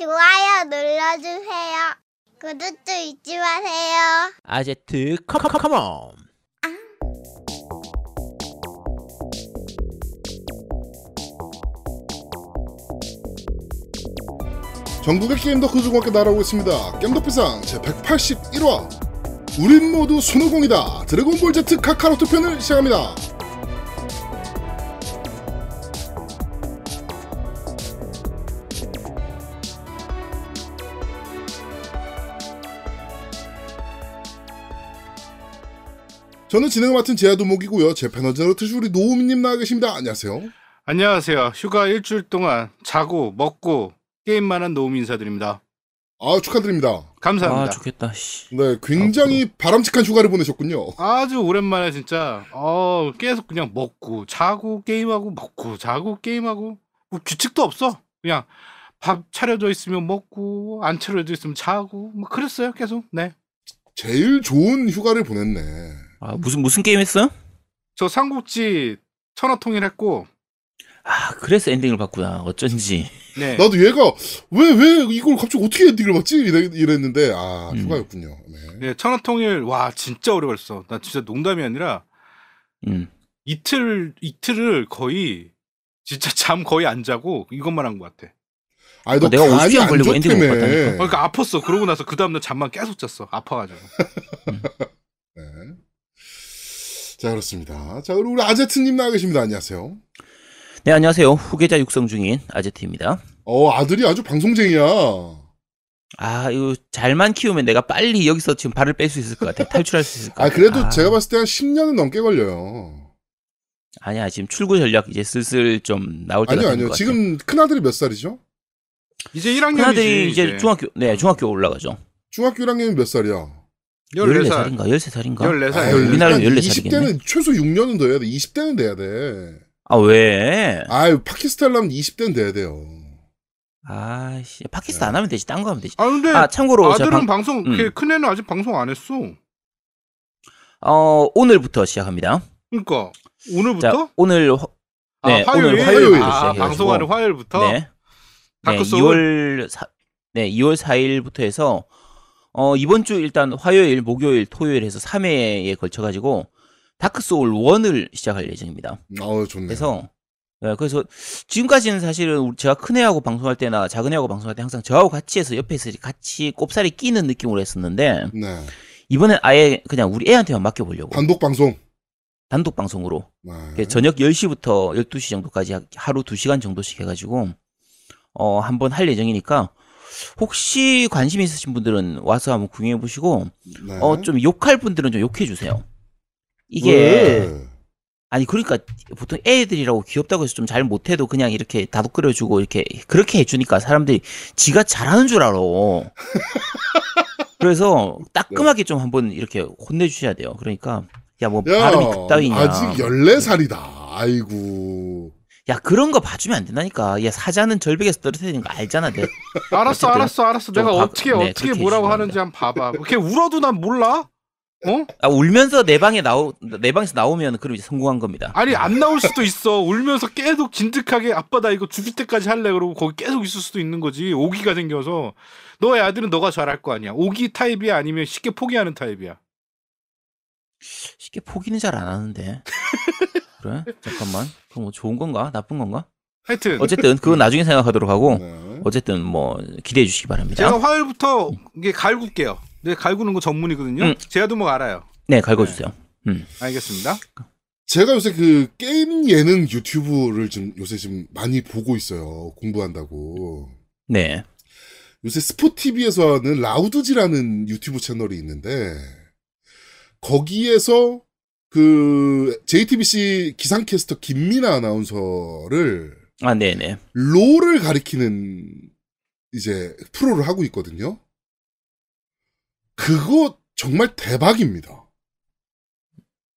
좋아요 눌러주세요. 구독도 잊지 마세요. 아제트 컴컴컴온 전국의 게임 덕후 중학교 날아오고 있습니다. 겜덕비상 제 181화 우린 모두 손오공이다 드래곤볼 Z 카카로트 편을 시작합니다. 저는 진행을 맡은 제아도목이고요. 제 패널전으로 트슈리 노우미님 나와 계십니다. 안녕하세요. 안녕하세요. 휴가 일주일 동안 자고 먹고 게임만 한 노움 인사드립니다. 아 축하드립니다. 감사합니다. 아 좋겠다 씨. 네, 굉장히 바람직한 휴가를 보내셨군요. 아주 오랜만에 진짜 어 계속 그냥 먹고 자고 게임하고 먹고 자고 게임하고 뭐 규칙도 없어. 그냥 밥 차려져 있으면 먹고 안 차려져 있으면 자고 뭐 그랬어요 계속. 네. 제일 좋은 휴가를 보냈네. 아 무슨 무슨 게임 했어? 저 삼국지 천하 통일했고 아 그래서 엔딩을 봤구나 어쩐지 네. 나도 얘가 왜 왜 이걸 갑자기 어떻게 엔딩을 봤지 이래, 이랬는데 아 음. 휴가였군요. 네. 네, 천하 통일 와 진짜 오래 걸렸어. 나 진짜 농담이 아니라 음. 이틀 이틀을 거의 진짜 잠 거의 안 자고 이것만 한 것 같아. 아니 너 아, 내가 간이 50시간 안 걸리고 엔딩을 못. 봤다니까. 어, 그러니까 아팠어. 그러고 나서 그 다음날 잠만 계속 잤어. 아파가지고. 네. 자 그렇습니다. 자 그리고 우리 아제트님 나와 계십니다. 안녕하세요. 네 안녕하세요 후계자 육성 중인 아제트입니다 어 아들이 아주 방송쟁이야. 아 이거 잘만 키우면 내가 빨리 여기서 지금 발을 뺄 수 있을 것 같아 탈출할 수 있을 것 같아 아 그래도 아, 제가 봤을 때 한 10년은 넘게 걸려요. 아니야 지금 출구 전략 이제 슬슬 좀 나올 때가 아니요 아니요. 지금 큰 아들이 몇 살이죠? 이제 1학년이지. 큰아들이 이제 중학교 네 중학교 올라가죠 중학교 1학년이 몇 살이야? 14살. 14살인가 13살인가 14살. 아유, 우리나라로 일단 14살이겠네 20대는 최소 6년은 더 해야 돼. 20대는 돼야 돼. 아 왜? 아유 파키스탄 하면 20대는 돼야 돼요. 아씨 팟캐스트 안 하면 되지 딴 거 하면 되지 아, 근데 아 참고로 아들은 방, 방송, 음. 걔 큰애는 아직 방송 안 했어. 어 오늘부터 시작합니다 그러니까. 오늘부터? 자 오늘 화- 네, 아, 화요일? 오늘 화요일부터 아, 시작해가지고. 방송하는 화요일부터? 네. 네, 다크 소울? 2월 사, 네, 2월 4일부터 해서 어, 이번 주 일단 화요일, 목요일, 토요일 해서 3회에 걸쳐 가지고 다크 소울 1을 시작할 예정입니다. 어 좋네. 그래서 네, 그래서 지금까지는 사실은 제가 큰 애하고 방송할 때나 작은 애하고 방송할 때 항상 저하고 같이 해서 옆에서 같이 꼽살이 끼는 느낌으로 했었는데 네. 이번엔 아예 그냥 우리 애한테만 맡겨 보려고 단독 방송. 단독 방송으로 네. 그 저녁 10시부터 12시 정도까지 하- 하루 2시간 정도씩 해가지고, 어, 한번 할 예정이니까, 혹시 관심 있으신 분들은 와서 한번 구경해 보시고, 네. 어, 좀 욕할 분들은 좀 욕해 주세요. 이게, 왜? 아니, 그러니까 보통 애들이라고 귀엽다고 해서 좀 잘 못해도 그냥 이렇게 다독거려주고, 이렇게, 그렇게 해주니까 사람들이 지가 잘하는 줄 알아. 그래서 따끔하게 좀 한번 이렇게 혼내주셔야 돼요. 그러니까, 야, 뭐, 야, 발음이 그따위냐. 아직 14살이다. 아이고. 야 그런 거 봐주면 안 된다니까. 야 사자는 절벽에서 떨어뜨리는 거 알잖아. 내. 알았어, 알았어, 알았어. 내가 좀 봐- 어떻게, 네, 어떻게 뭐라고 하는지 한번 봐봐. 걔 울어도 난 몰라? 어? 아, 울면서 내 방에 나오 내 방에서 나오면 그럼 이제 성공한 겁니다. 아니, 안 나올 수도 있어. 울면서 계속 진득하게 아빠 나 이거 죽을 때까지 할래. 그러고 거기 계속 있을 수도 있는 거지. 오기가 생겨서. 너의 아들은 너가 잘할 거 아니야. 오기 타입이야? 아니면 쉽게 포기하는 타입이야? 쉽게 포기는 잘 안 하는데. 그래? 잠깐만. 그럼 뭐 좋은 건가? 나쁜 건가? 하여튼. 어쨌든 그건 나중에 생각하도록 하고 네. 어쨌든 뭐 기대해 주시기 바랍니다. 제가 화요일부터 이게 갈굴게요. 네, 갈구는 거 전문이거든요. 음. 제아도 뭐 알아요. 네, 갈고 주세요. 음. 알겠습니다. 제가 요새 그 게임 예능 유튜브를 좀 요새 좀 많이 보고 있어요. 공부한다고. 네. 요새 스포티비에서 하는 라우드지라는 유튜브 채널이 있는데 거기에서 그 JTBC 기상캐스터 김민아 아나운서를 아, 네, 네. 롤을 가리키는 이제 프로를 하고 있거든요. 그거 정말 대박입니다.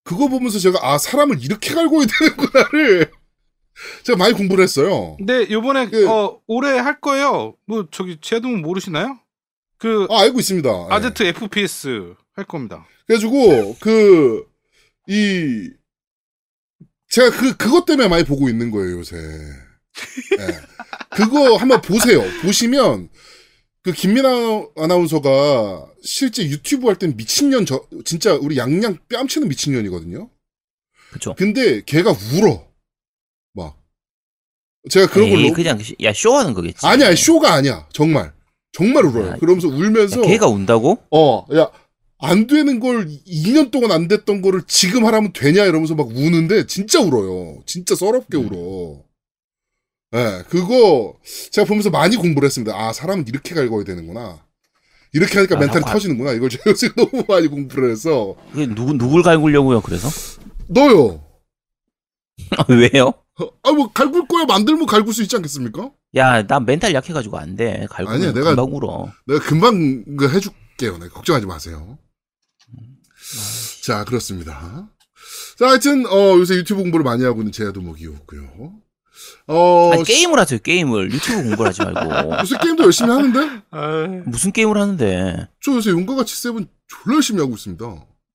그거 보면서 제가 아 사람을 이렇게 갈고야 되는구나를 제가 많이 공부를 했어요. 근데 요번에 그- 어 올해 할 거예요. 뭐 저기 제아도 모르시나요? 그 아 알고 있습니다. 예. 아제트 FPS 할 겁니다. 그래가지고 그 이 제가 그 그것 때문에 많이 보고 있는 거예요 요새. 예. 그거 한번 보세요. 보시면 그 김민아 아나운서가 실제 유튜브 할 땐 미친년 저 진짜 우리 양양 뺨치는 미친년이거든요. 그쵸. 근데 걔가 울어. 막 제가 그런 에이, 걸로 그냥 야 쇼하는 거겠지. 아니야 쇼가 아니야 정말 정말 울어요. 야, 그러면서 울면서 야, 걔가 운다고? 어, 야, 안 되는 걸 2년 동안 안 됐던 거를 지금 하라면 되냐 이러면서 막 우는데 진짜 울어요. 진짜 서럽게 음. 울어. 예, 그거 제가 보면서 많이 공부를 했습니다. 아, 사람은 이렇게 갈궈야 되는구나. 이렇게 하니까 아, 멘탈이 관- 터지는구나. 이걸 제가 요새 너무 많이 공부를 해서 그게 누구 누굴 갈구려고요? 그래서 너요. 왜요? 아, 뭐 갈굴 거야 만들면 갈굴 수 있지 않겠습니까? 야, 나 멘탈 약해가지고 안 돼. 아니야, 갈구면 내가- 금방 울어. 내가 금방 그 해줄게요. 네, 걱정하지 마세요. 자, 그렇습니다. 자, 하여튼, 어, 요새 유튜브 공부를 많이 하고 있는 제야도목이었고요. 어, 아니 게임을 하세요. 게임을 유튜브 공부를 하지 말고 요새 게임도 열심히 하는데? 무슨 게임을 하는데? 저 요새 용과 같이 세븐 졸라 열심히 하고 있습니다.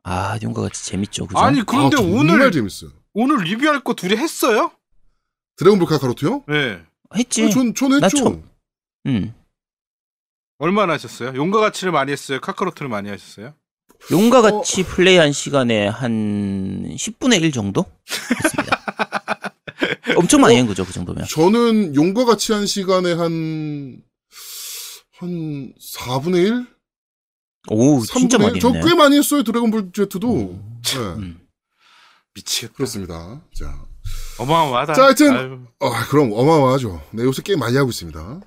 아, 용과 같이 재밌죠, 그죠? 아니 그런데 아, 정말 오늘 재밌어요. 오늘 리뷰할 거 둘이 했어요? 드래곤볼 카카로트요? 네. 했지. 어, 전, 전나 했죠. 처음- 응. 얼마나 하셨어요? 용과 같이를 많이 했어요? 카카로트를 많이 하셨어요? 용과 어. 같이 플레이한 시간에 한 10분의 1 정도? 엄청 많이 한 거죠, 그 정도면. 저는 용과 같이 한 시간에 한, 한 4분의 1? 오, 진짜 3분의 많이 1? 저 했네. 꽤 많이 했어요, 드래곤볼 Z도. 음. 네, 음. 미치겠다. 그렇습니다. 자. 어마어마하다. 자, 하여튼 아유, 아, 그럼 어마어마하죠. 네, 요새 게임 많이 하고 있습니다.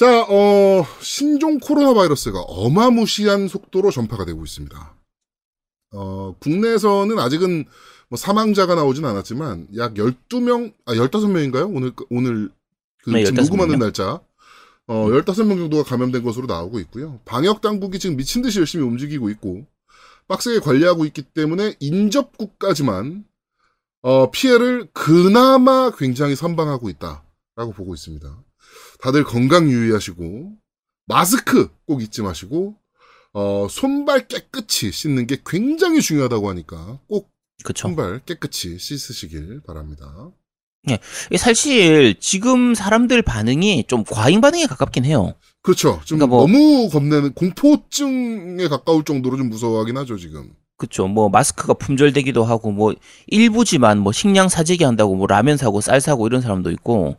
자, 어, 신종 코로나 바이러스가 어마무시한 속도로 전파가 되고 있습니다. 어, 국내에서는 아직은 뭐 사망자가 나오진 않았지만 약 12명, 아, 15명인가요? 오늘, 오늘 그 네, 지금 15 녹음하는. 날짜. 어, 15명 정도가 감염된 것으로 나오고 있고요. 방역 당국이 지금 미친 듯이 열심히 움직이고 있고 빡세게 관리하고 있기 때문에 인접국까지만 어, 피해를 그나마 굉장히 선방하고 있다라고 보고 있습니다. 다들 건강 유의하시고 마스크 꼭 잊지 마시고 어, 손발 깨끗이 씻는 게 굉장히 중요하다고 하니까 꼭 그쵸. 손발 깨끗이 씻으시길 바랍니다. 이게 사실 지금 사람들 반응이 좀 과잉 반응에 가깝긴 해요. 그렇죠. 좀 그러니까 뭐- 너무 겁내는 공포증에 가까울 정도로 좀 무서워하긴 하죠 지금. 그쵸. 뭐 마스크가 품절되기도 하고 뭐 일부지만 뭐 식량 사재기 한다고 뭐 라면 사고 쌀 사고 이런 사람도 있고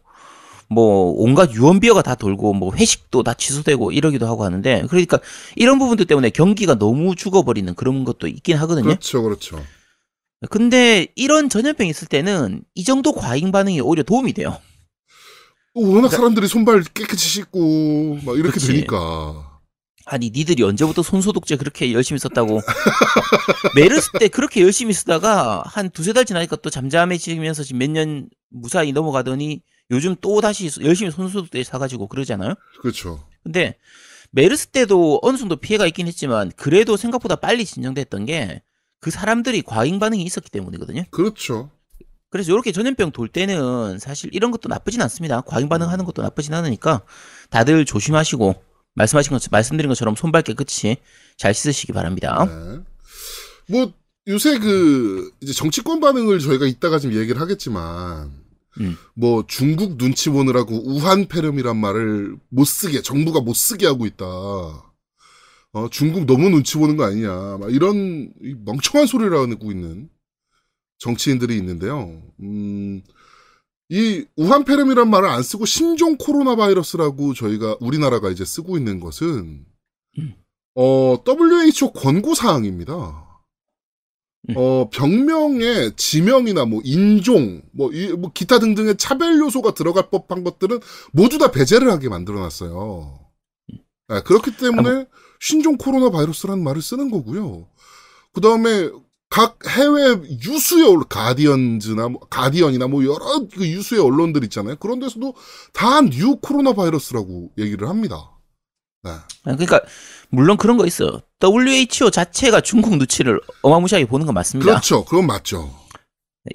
뭐 온갖 유언비어가 다 돌고 뭐 회식도 다 취소되고 이러기도 하고 하는데 그러니까 이런 부분들 때문에 경기가 너무 죽어버리는 그런 것도 있긴 하거든요. 그렇죠, 그렇죠. 근데 이런 전염병이 있을 때는 이 정도 과잉 반응이 오히려 도움이 돼요. 워낙 사람들이 손발 깨끗이 씻고 막 이렇게 그치. 되니까. 아니 니들이 언제부터 손소독제 그렇게 열심히 썼다고 메르스 때 그렇게 열심히 쓰다가 한 두세 달 지나니까 또 잠잠해지면서 지금 몇 년 무사히 넘어가더니 요즘 또 다시 열심히 손소독제 사가지고 그러잖아요 그렇죠. 근데 메르스 때도 어느 정도 피해가 있긴 했지만 그래도 생각보다 빨리 진정됐던 게 그 사람들이 과잉 반응이 있었기 때문이거든요 그렇죠. 그래서 이렇게 전염병 돌 때는 사실 이런 것도 나쁘진 않습니다 과잉 반응하는 것도 나쁘진 않으니까 다들 조심하시고 말씀하신 것 말씀드린 것처럼 손발 깨끗이 잘 씻으시기 바랍니다. 네. 뭐 요새 그 이제 정치권 반응을 저희가 이따가 좀 얘기를 하겠지만 음. 뭐 중국 눈치 보느라고 우한 폐렴이란 말을 못 쓰게 정부가 못 쓰게 하고 있다. 어 중국 너무 눈치 보는 거 아니냐. 막 이런 이 멍청한 소리를 하고 있는 정치인들이 있는데요. 음. 이 우한 폐렴이란 말을 안 쓰고 신종 코로나 바이러스라고 저희가 우리나라가 이제 쓰고 있는 것은 음. 어 WHO 권고 사항입니다. 음. 어 병명에 지명이나 뭐 인종 뭐, 이, 뭐 기타 등등의 차별 요소가 들어갈 법한 것들은 모두 다 배제를 하게 만들어놨어요. 네, 그렇기 때문에 신종 코로나 바이러스라는 말을 쓰는 거고요. 그 다음에 각 해외 유수의 언론, 가디언즈나 뭐, 가디언이나 뭐 여러 그 유수의 언론들 있잖아요. 그런 데서도 다 new 코로나 바이러스라고 얘기를 합니다. 네. 그러니까 물론 그런 거 있어요. WHO 자체가 중국 눈치를 어마무시하게 보는 건 맞습니다. 그렇죠. 그건 맞죠.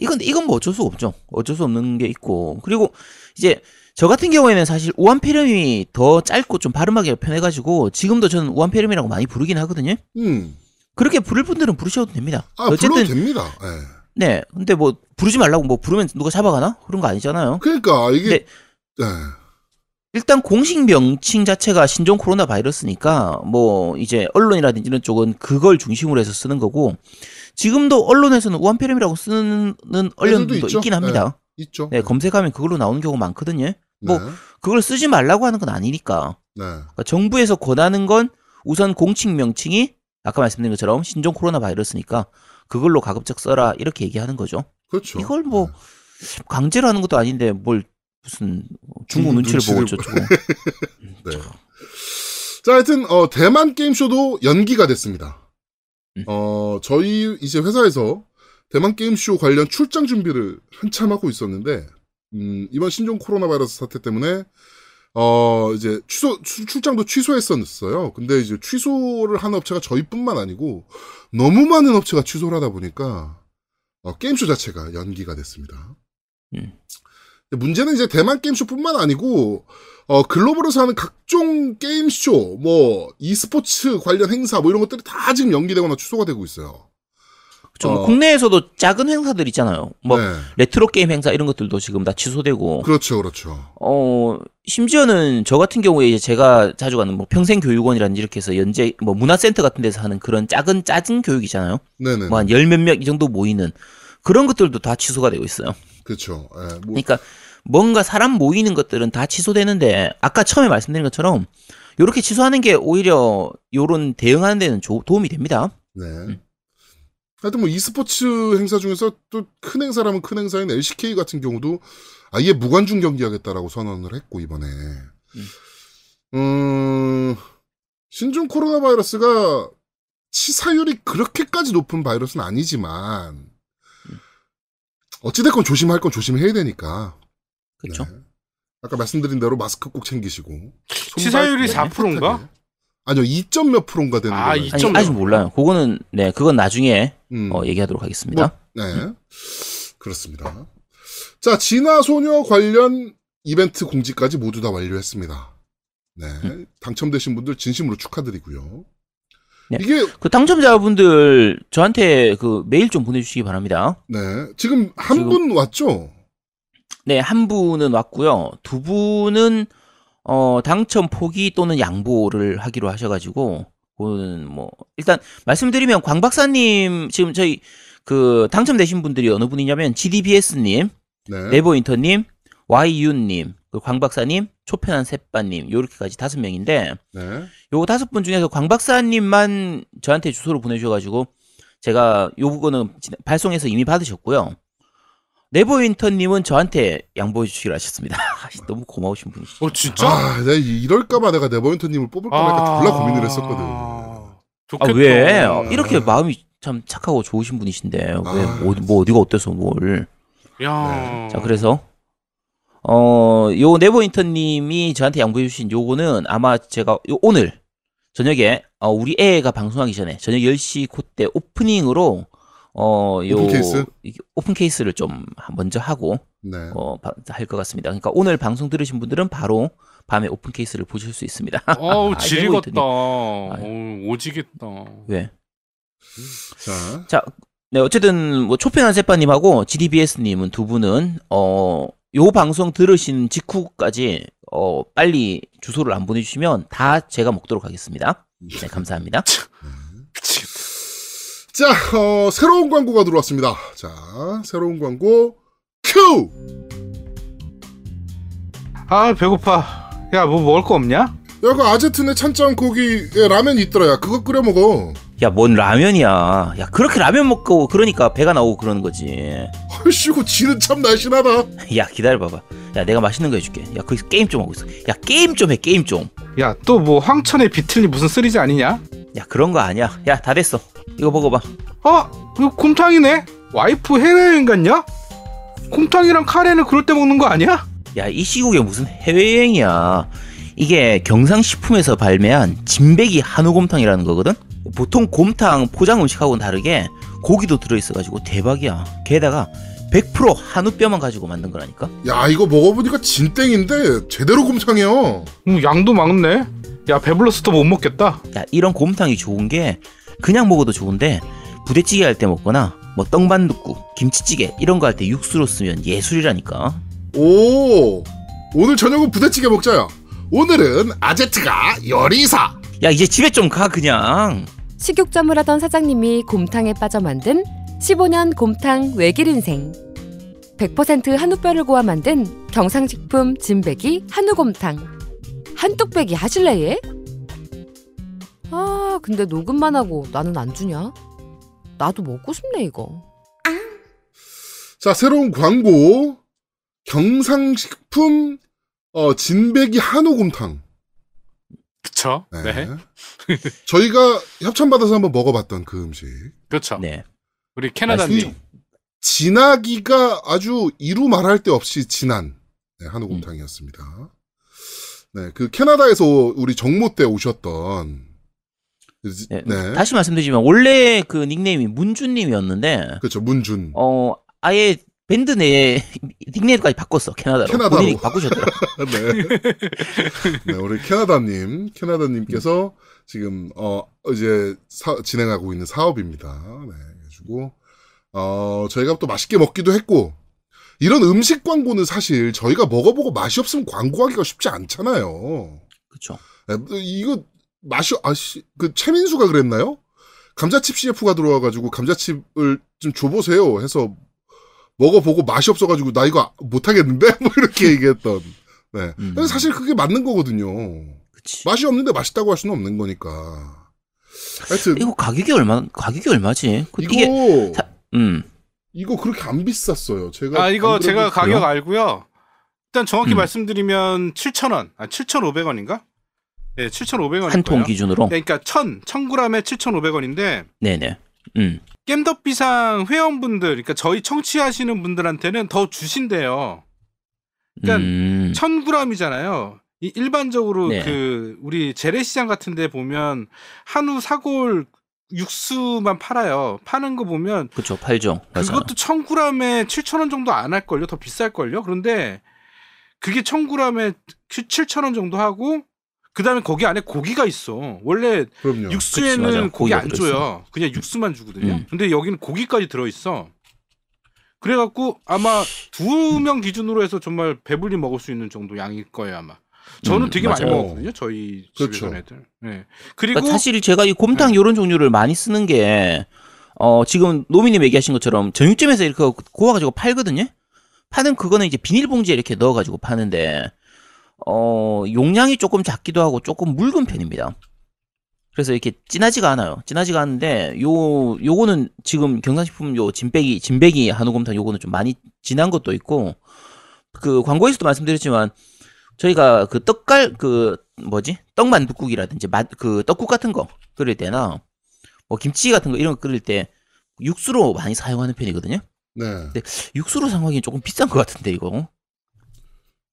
이건 이건 뭐 어쩔 수 없죠. 어쩔 수 없는 게 있고 그리고 이제 저 같은 경우에는 사실 우한 폐렴이 더 짧고 좀 발음하기 편해가지고 지금도 저는 우한 폐렴이라고 많이 부르긴 하거든요. 음. 그렇게 부를 분들은 부르셔도 됩니다. 아, 불러도 됩니다. 예. 네. 근데 뭐 부르지 말라고 뭐 부르면 누가 잡아가나 그런 거 아니잖아요. 그러니까 이게 네. 일단 공식 명칭 자체가 신종 코로나 바이러스니까 뭐 이제 언론이라든지 이런 쪽은 그걸 중심으로 해서 쓰는 거고 지금도 언론에서는 우한폐렴이라고 쓰는 언론도 있죠. 있긴 합니다. 있죠. 네, 검색하면 그걸로 나오는 경우 많거든요. 뭐 네. 그걸 쓰지 말라고 하는 건 아니니까. 네. 그러니까 정부에서 권하는 건 우선 공식 명칭이 아까 말씀드린 것처럼 신종 코로나 바이러스니까 그걸로 가급적 써라 이렇게 얘기하는 거죠. 그렇죠. 이걸 뭐 강제로 하는 것도 아닌데 뭘 무슨 중국 중국 눈치를 보고 눈치를 어쩌고. 네. 자, 하여튼 어, 대만 게임쇼도 연기가 됐습니다. 음. 어, 저희 이제 회사에서 대만 게임쇼 관련 출장 준비를 한참 하고 있었는데 음, 이번 신종 코로나 바이러스 사태 때문에 어, 이제 취소 출- 출장도 취소했었어요. 근데 이제 취소를 하는 업체가 저희뿐만 아니고 너무 많은 업체가 취소를 하다 보니까 어, 게임쇼 자체가 연기가 됐습니다. 음. 문제는 이제 대만 게임쇼뿐만 아니고 어, 글로벌에서 하는 각종 게임쇼, 뭐, e스포츠 관련 행사, 뭐 이런 것들이 다 지금 연기되거나 취소가 되고 있어요. 좀 어. 국내에서도 작은 행사들 있잖아요. 뭐 네. 레트로 게임 행사 이런 것들도 지금 다 취소되고. 그렇죠, 그렇죠. 어 심지어는 저 같은 경우에 이제 제가 자주 가는 뭐 평생 교육원이라든지 이렇게 해서 연재 뭐 문화센터 같은 데서 하는 그런 작은 짜증 교육이잖아요. 네네. 뭐 한 열 몇 명 이 정도 모이는 그런 것들도 다 취소가 되고 있어요. 그렇죠. 예, 뭐, 그러니까 뭔가 사람 모이는 것들은 다 취소되는데 아까 처음에 말씀드린 것처럼 요렇게 취소하는 게 오히려 요런 대응하는 데는 조- 도움이 됩니다. 네. 음. 하여튼 뭐 e스포츠 행사 중에서 또 큰 행사라면 큰 행사인 LCK 같은 경우도 아예 무관중 경기하겠다라고 선언을 했고 이번에 음, 신종 코로나 바이러스가 치사율이 그렇게까지 높은 바이러스는 아니지만 어찌됐건 조심할 건 조심해야 되니까 그렇죠? 네. 아까 말씀드린 대로 마스크 꼭 챙기시고 치사율이 손발 4%인가? 깨끗하게. 아니요 2점 몇 프로인가 되는 아, 거예요. 2.몇 아니, 아직 몰라요. 그거는 네 그건 나중에 음. 어, 얘기하도록 하겠습니다. 네. 그렇습니다. 자, 진화 소녀 관련 이벤트 공지까지 모두 다 완료했습니다. 네. 당첨되신 분들 진심으로 축하드리고요. 네. 이게, 그 당첨자분들 저한테 그 메일 좀 보내주시기 바랍니다. 네. 지금 한 분 왔죠? 네, 한 분은 왔고요. 두 분은 어 당첨 포기 또는 양보를 하기로 하셔가지고 그거는 뭐 일단 말씀드리면 광 박사님 지금 저희 그 당첨되신 분들이 어느 분이냐면 GDBS님, 네. 네버인터님, YU님, 그 광 박사님, 초편한 새빠님 요렇게까지 다섯 명인데 네. 요 다섯 분 중에서 광 박사님만 저한테 주소를 보내주셔가지고 제가 요거는 발송해서 이미 받으셨고요. 네버윈터님은 저한테 양보해 주시기로 하셨습니다. 너무 고마우신 분이시죠. 어 진짜? 아, 내가 이- 이럴까봐 내가 네버윈터님을 뽑을까 말까 졸라 고민을 했었거든. 아 좋겠다. 왜? 이렇게 마음이 참 착하고 좋으신 분이신데 왜 아, 뭐, 뭐 어디가 어때서 뭘? 야. 네. 자 그래서 어 요 네버윈터님이 저한테 양보해 주신 요거는 아마 제가 요 오늘 저녁에 어, 우리 애가 방송하기 전에 저녁 10시 그때 오프닝으로 어 요 open case? open case를 좀 먼저 하고 네. 어, 할 것 같습니다. 그러니까 오늘 방송 들으신 분들은 바로 밤에 open case를 보실 수 있습니다. 어우 아, 지리겠다. 네버윈터님. 어우 오지겠다. 왜? 자, 자, 네, 어쨌든, 뭐, 초편한 세빠님하고 GDBS님은 두 분은, 어, 요 방송 들으신 직후까지, 어, 빨리 주소를 안 보내주시면 다 제가 먹도록 하겠습니다. 네, 감사합니다. 미치겠다. 자, 어, 새로운 광고가 들어왔습니다. 자, 새로운 광고, 큐! 아 배고파. 야 뭐 먹을 거 없냐? 야, 그 아제트네 찬장 고기에 라면 있더라. 야, 그거 끓여 먹어. 야, 뭔 라면이야. 야, 그렇게 라면 먹고, 그러니까 배가 나오고 그러는 거지. 얼씨구 지는 참 날씬하다. 야, 기다려봐봐. 야, 내가 맛있는 거 해줄게. 야, 거기서 게임 좀 하고 있어. 야, 게임 좀 해, 게임 좀. 야 또 뭐 황천의 비틀니 무슨 쓰리지 아니냐? 야, 그런 거 아니야. 야, 다 됐어. 이거 먹어봐. 어 이거 곰탕이네. 와이프 해외여행 갔냐? 곰탕이랑 카레는 그럴 때 먹는 거 아니야? 야, 이 시국에 무슨 해외여행이야. 이게 경상식품에서 발매한 진백이 한우곰탕이라는 거거든? 보통 곰탕 포장 음식하고는 다르게 고기도 들어있어가지고 대박이야. 게다가 100% 한우뼈만 가지고 만든 거라니까? 야, 이거 먹어보니까 진땡인데 제대로 곰탕이야. 음, 양도 많네. 야 배불러서 또못 먹겠다. 야, 이런 곰탕이 좋은 게 그냥 먹어도 좋은데 부대찌개 할 때 먹거나 뭐 떡반둣국, 김치찌개 이런 거 할 때 육수로 쓰면 예술이라니까. 오, 오늘 저녁은 부대찌개 먹자야. 오늘은 아제트가 요리사. 야 이제 집에 좀 가 그냥. 식욕점을 하던 사장님이 곰탕에 빠져 만든 15년 곰탕 외길 인생. 100% 한우뼈를 고아 만든 경상식품 진백이 한우곰탕. 한뚝배기 하실래 얘? 아 근데 녹음만 하고 나는 안 주냐? 나도 먹고 싶네 이거. 자, 새로운 광고. 경상식품, 어, 진백이 한우곰탕. 그쵸? 네. 네. 저희가 협찬받아서 한번 먹어봤던 그 음식. 그렇죠. 네. 우리 캐나다님. 진하기가 아주 이루 말할 데 없이 진한 네, 한우곰탕이었습니다. 네, 그 캐나다에서 우리 정모 때 오셨던 네. 네, 다시 말씀드리지만 원래 그 닉네임이 문준님이었는데 그렇죠 문준. 어 아예 밴드 내 닉네임까지 바꿨어 캐나다로. 캐나다로. 본인이 바꾸셨더라. 네. 네, 우리 캐나다님, 캐나다님께서 지금, 어, 이제, 사- 진행하고 있는 사업입니다. 네, 그래가지고, 어, 저희가 또 맛있게 먹기도 했고, 이런 음식 광고는 사실 저희가 먹어보고 맛이 없으면 광고하기가 쉽지 않잖아요. 그렇죠. 네, 이거, 맛이, 아씨, 그, 최민수가 그랬나요? 감자칩 CF가 들어와가지고, 감자칩을 좀 줘보세요 해서, 먹어보고 맛이 없어가지고, 나 이거 못하겠는데? 뭐 이렇게 얘기했던. 네. 음. 근데 사실 그게 맞는 거거든요. 그치. 맛이 없는데 맛있다고 할 수는 없는 거니까. 하여튼, 이거 가격이 얼마 가격이 얼마지? 그 이거, 이게 사- 음. 이거 그렇게 안 비쌌어요. 제가. 아, 이거 제가 가격? 알고요. 일단 정확히 음. 말씀드리면 7,000원. 아, 7,500원인가? 네, 7,500원. 한 통 기준으로. 그러니까 1,000, 1,000g에 7,500원인데 네네. 음. 겜덕비상 회원분들, 그러니까 저희 청취하시는 분들한테는 더 주신대요. 그러니까 음. 1000g이잖아요. 이 일반적으로 네. 그 우리 재래시장 같은 데 보면 한우 사골 육수만 팔아요. 파는 거 보면 그쵸 팔죠. 맞아요. 그것도 1000g에 7,000원 정도 안 할 걸요? 더 비쌀 걸요? 그런데 그게 1000g에 7,000원 정도 하고 그 다음에 거기 안에 고기가 있어. 원래 그럼요. 육수에는 그치, 맞아. 고기 안 들어있어. 줘요. 그냥 육수만 주거든요. 음. 근데 여기는 고기까지 들어 있어. 그래갖고 아마 두 명 기준으로 해서 정말 배불리 먹을 수 있는 정도 양일 거예요 아마. 저는 음, 되게 많이 맞아요. 먹었거든요. 저희 집에 그렇죠. 는 애들. 네. 그리고 그러니까 사실 제가 이 곰탕 네. 이런 종류를 많이 쓰는 게, 어, 지금 노미님 얘기하신 것처럼 정육점에서 이렇게 구워가지고 팔거든요? 파는 그거는 이제 비닐봉지에 이렇게 넣어가지고 파는데, 어, 용량이 조금 작기도 하고 조금 묽은 편입니다. 그래서 이렇게 진하지가 않아요. 진하지가 않은데, 요, 요거는 지금 경상식품 요 진배기, 진배기 한우곰탕 요거는 좀 많이 진한 것도 있고, 그 광고에서도 말씀드렸지만, 저희가 그 떡갈, 그, 뭐지? 떡만둣국이라든지, 맛, 그 떡국 같은 거 끓일 때나, 뭐 김치 같은 거 이런 거 끓일 때, 육수로 많이 사용하는 편이거든요? 네. 육수로 사용하기엔 조금 비싼 것 같은데, 이거.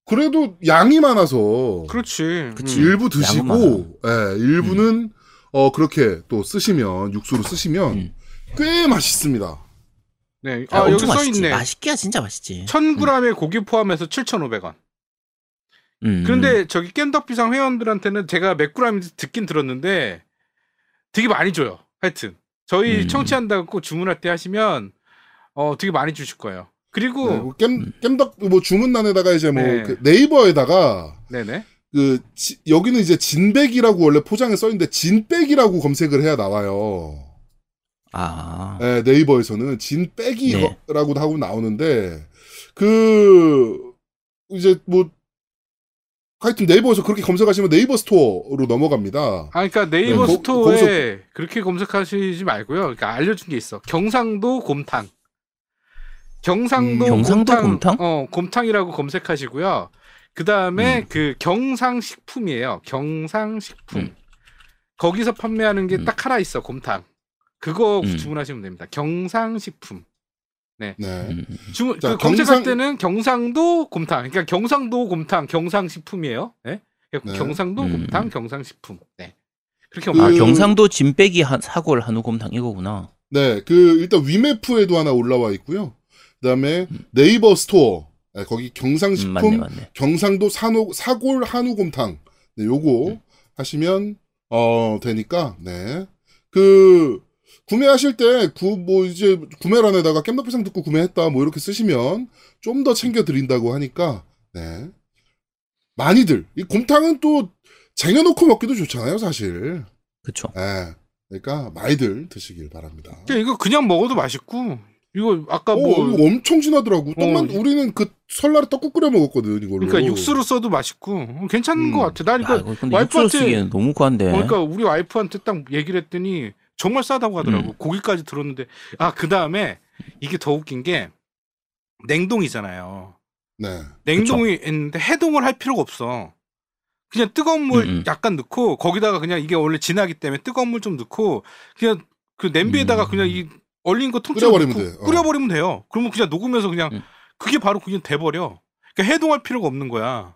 그래도 양이 많아서. 그렇지. 그치. 음. 일부 드시고, 예, 일부는, 어, 그렇게 또 쓰시면, 육수로 쓰시면, 음. 꽤 맛있습니다. 네. 아, 아, 여기 써. 있네. 맛있기야 진짜 맛있지. 1000g의 고기 포함해서 7,500원. 음. 그런데 저기 깸덕비상 회원들한테는 제가 몇 g인지 듣긴 들었는데 되게 많이 줘요. 하여튼 저희 음. 청취한다고 주문할 때 하시면 어 되게 많이 주실 거예요. 그리고 네, 뭐 깸, 깸덕, 뭐 주문란에다가 이제 뭐, 네. 그 네이버에다가, 네. 네 그, 지- 여기는 이제 진백이라고 원래 포장에 써 있는데, 진백이라고 검색을 해야 나와요. 아. 네, 네이버에서는 진빼기라고 네. 하고 나오는데 그 이제 뭐 하여튼 네이버에서 그렇게 검색하시면 네이버 스토어로 넘어갑니다. 아, 그러니까 네이버 네, 거- 스토어에 그렇게 검색하시지 말고요. 그러니까 알려준 게 있어. 경상도 곰탕. 경상도, 음, 경상도 곰탕, 곰탕? 어, 곰탕이라고 검색하시고요. 그 다음에 음. 그 경상식품이에요. 경상식품. 음. 거기서 판매하는 게 음. 딱 하나 있어. 곰탕. 그거 음. 주문하시면 됩니다. 경상식품. 네. 음. 주문 자, 그 검색할 경상- 때는 경상도 곰탕. 그러니까 경상도 곰탕, 경상식품이에요. 네? 네. 경상도 음. 곰탕, 경상식품. 네. 그렇게 그- 아, 그... 경상도 진빼기 한, 사골 한우 곰탕 이거구나. 네, 그 일단 위메프에도 하나 올라와 있고요. 그다음에 네이버 스토어 네, 거기 음, 경상식품 맞네, 맞네. 경상도 산호 사골 한우 곰탕 네, 요거 음. 하시면 어 되니까 네. 그 구매하실 때 구 뭐 이제 구매란에다가 깸덕비상 듣고 구매했다 뭐 이렇게 쓰시면 좀 더 챙겨 드린다고 하니까 네. 많이들 이 곰탕은 또 쟁여놓고 먹기도 좋잖아요, 사실. 그쵸. 예. 그러니까 많이들 드시길 바랍니다. 이거 그냥 먹어도 맛있고 이거 아까 어, 뭐 이거 엄청 진하더라고. 떡만 어. 우리는 그 설날에 떡국 끓여 먹었거든 이걸로. 그러니까 육수로 써도 맛있고 어, 괜찮은 음. 것 같아. 근데 육수로 와이프한테- 쓰기에는 너무 과한데. 그러니까 우리 와이프한테 딱 얘기를 했더니 정말 싸다고 하더라고. 음. 고기까지 들었는데 아 그 다음에 이게 더 웃긴 게 냉동이잖아요. 네. 냉동이 있는데 해동을 할 필요가 없어. 그냥 뜨거운 물 음, 음. 약간 넣고 거기다가 그냥 이게 원래 진하기 때문에 뜨거운 물 좀 넣고 그냥 그 냄비에다가 음. 그냥 이 얼린 거 통째로 끓여버리면 돼. 어. 끓여버리면 돼요. 그러면 그냥 녹으면서 그냥 음. 그게 바로 그냥 돼버려. 그러니까 해동할 필요가 없는 거야.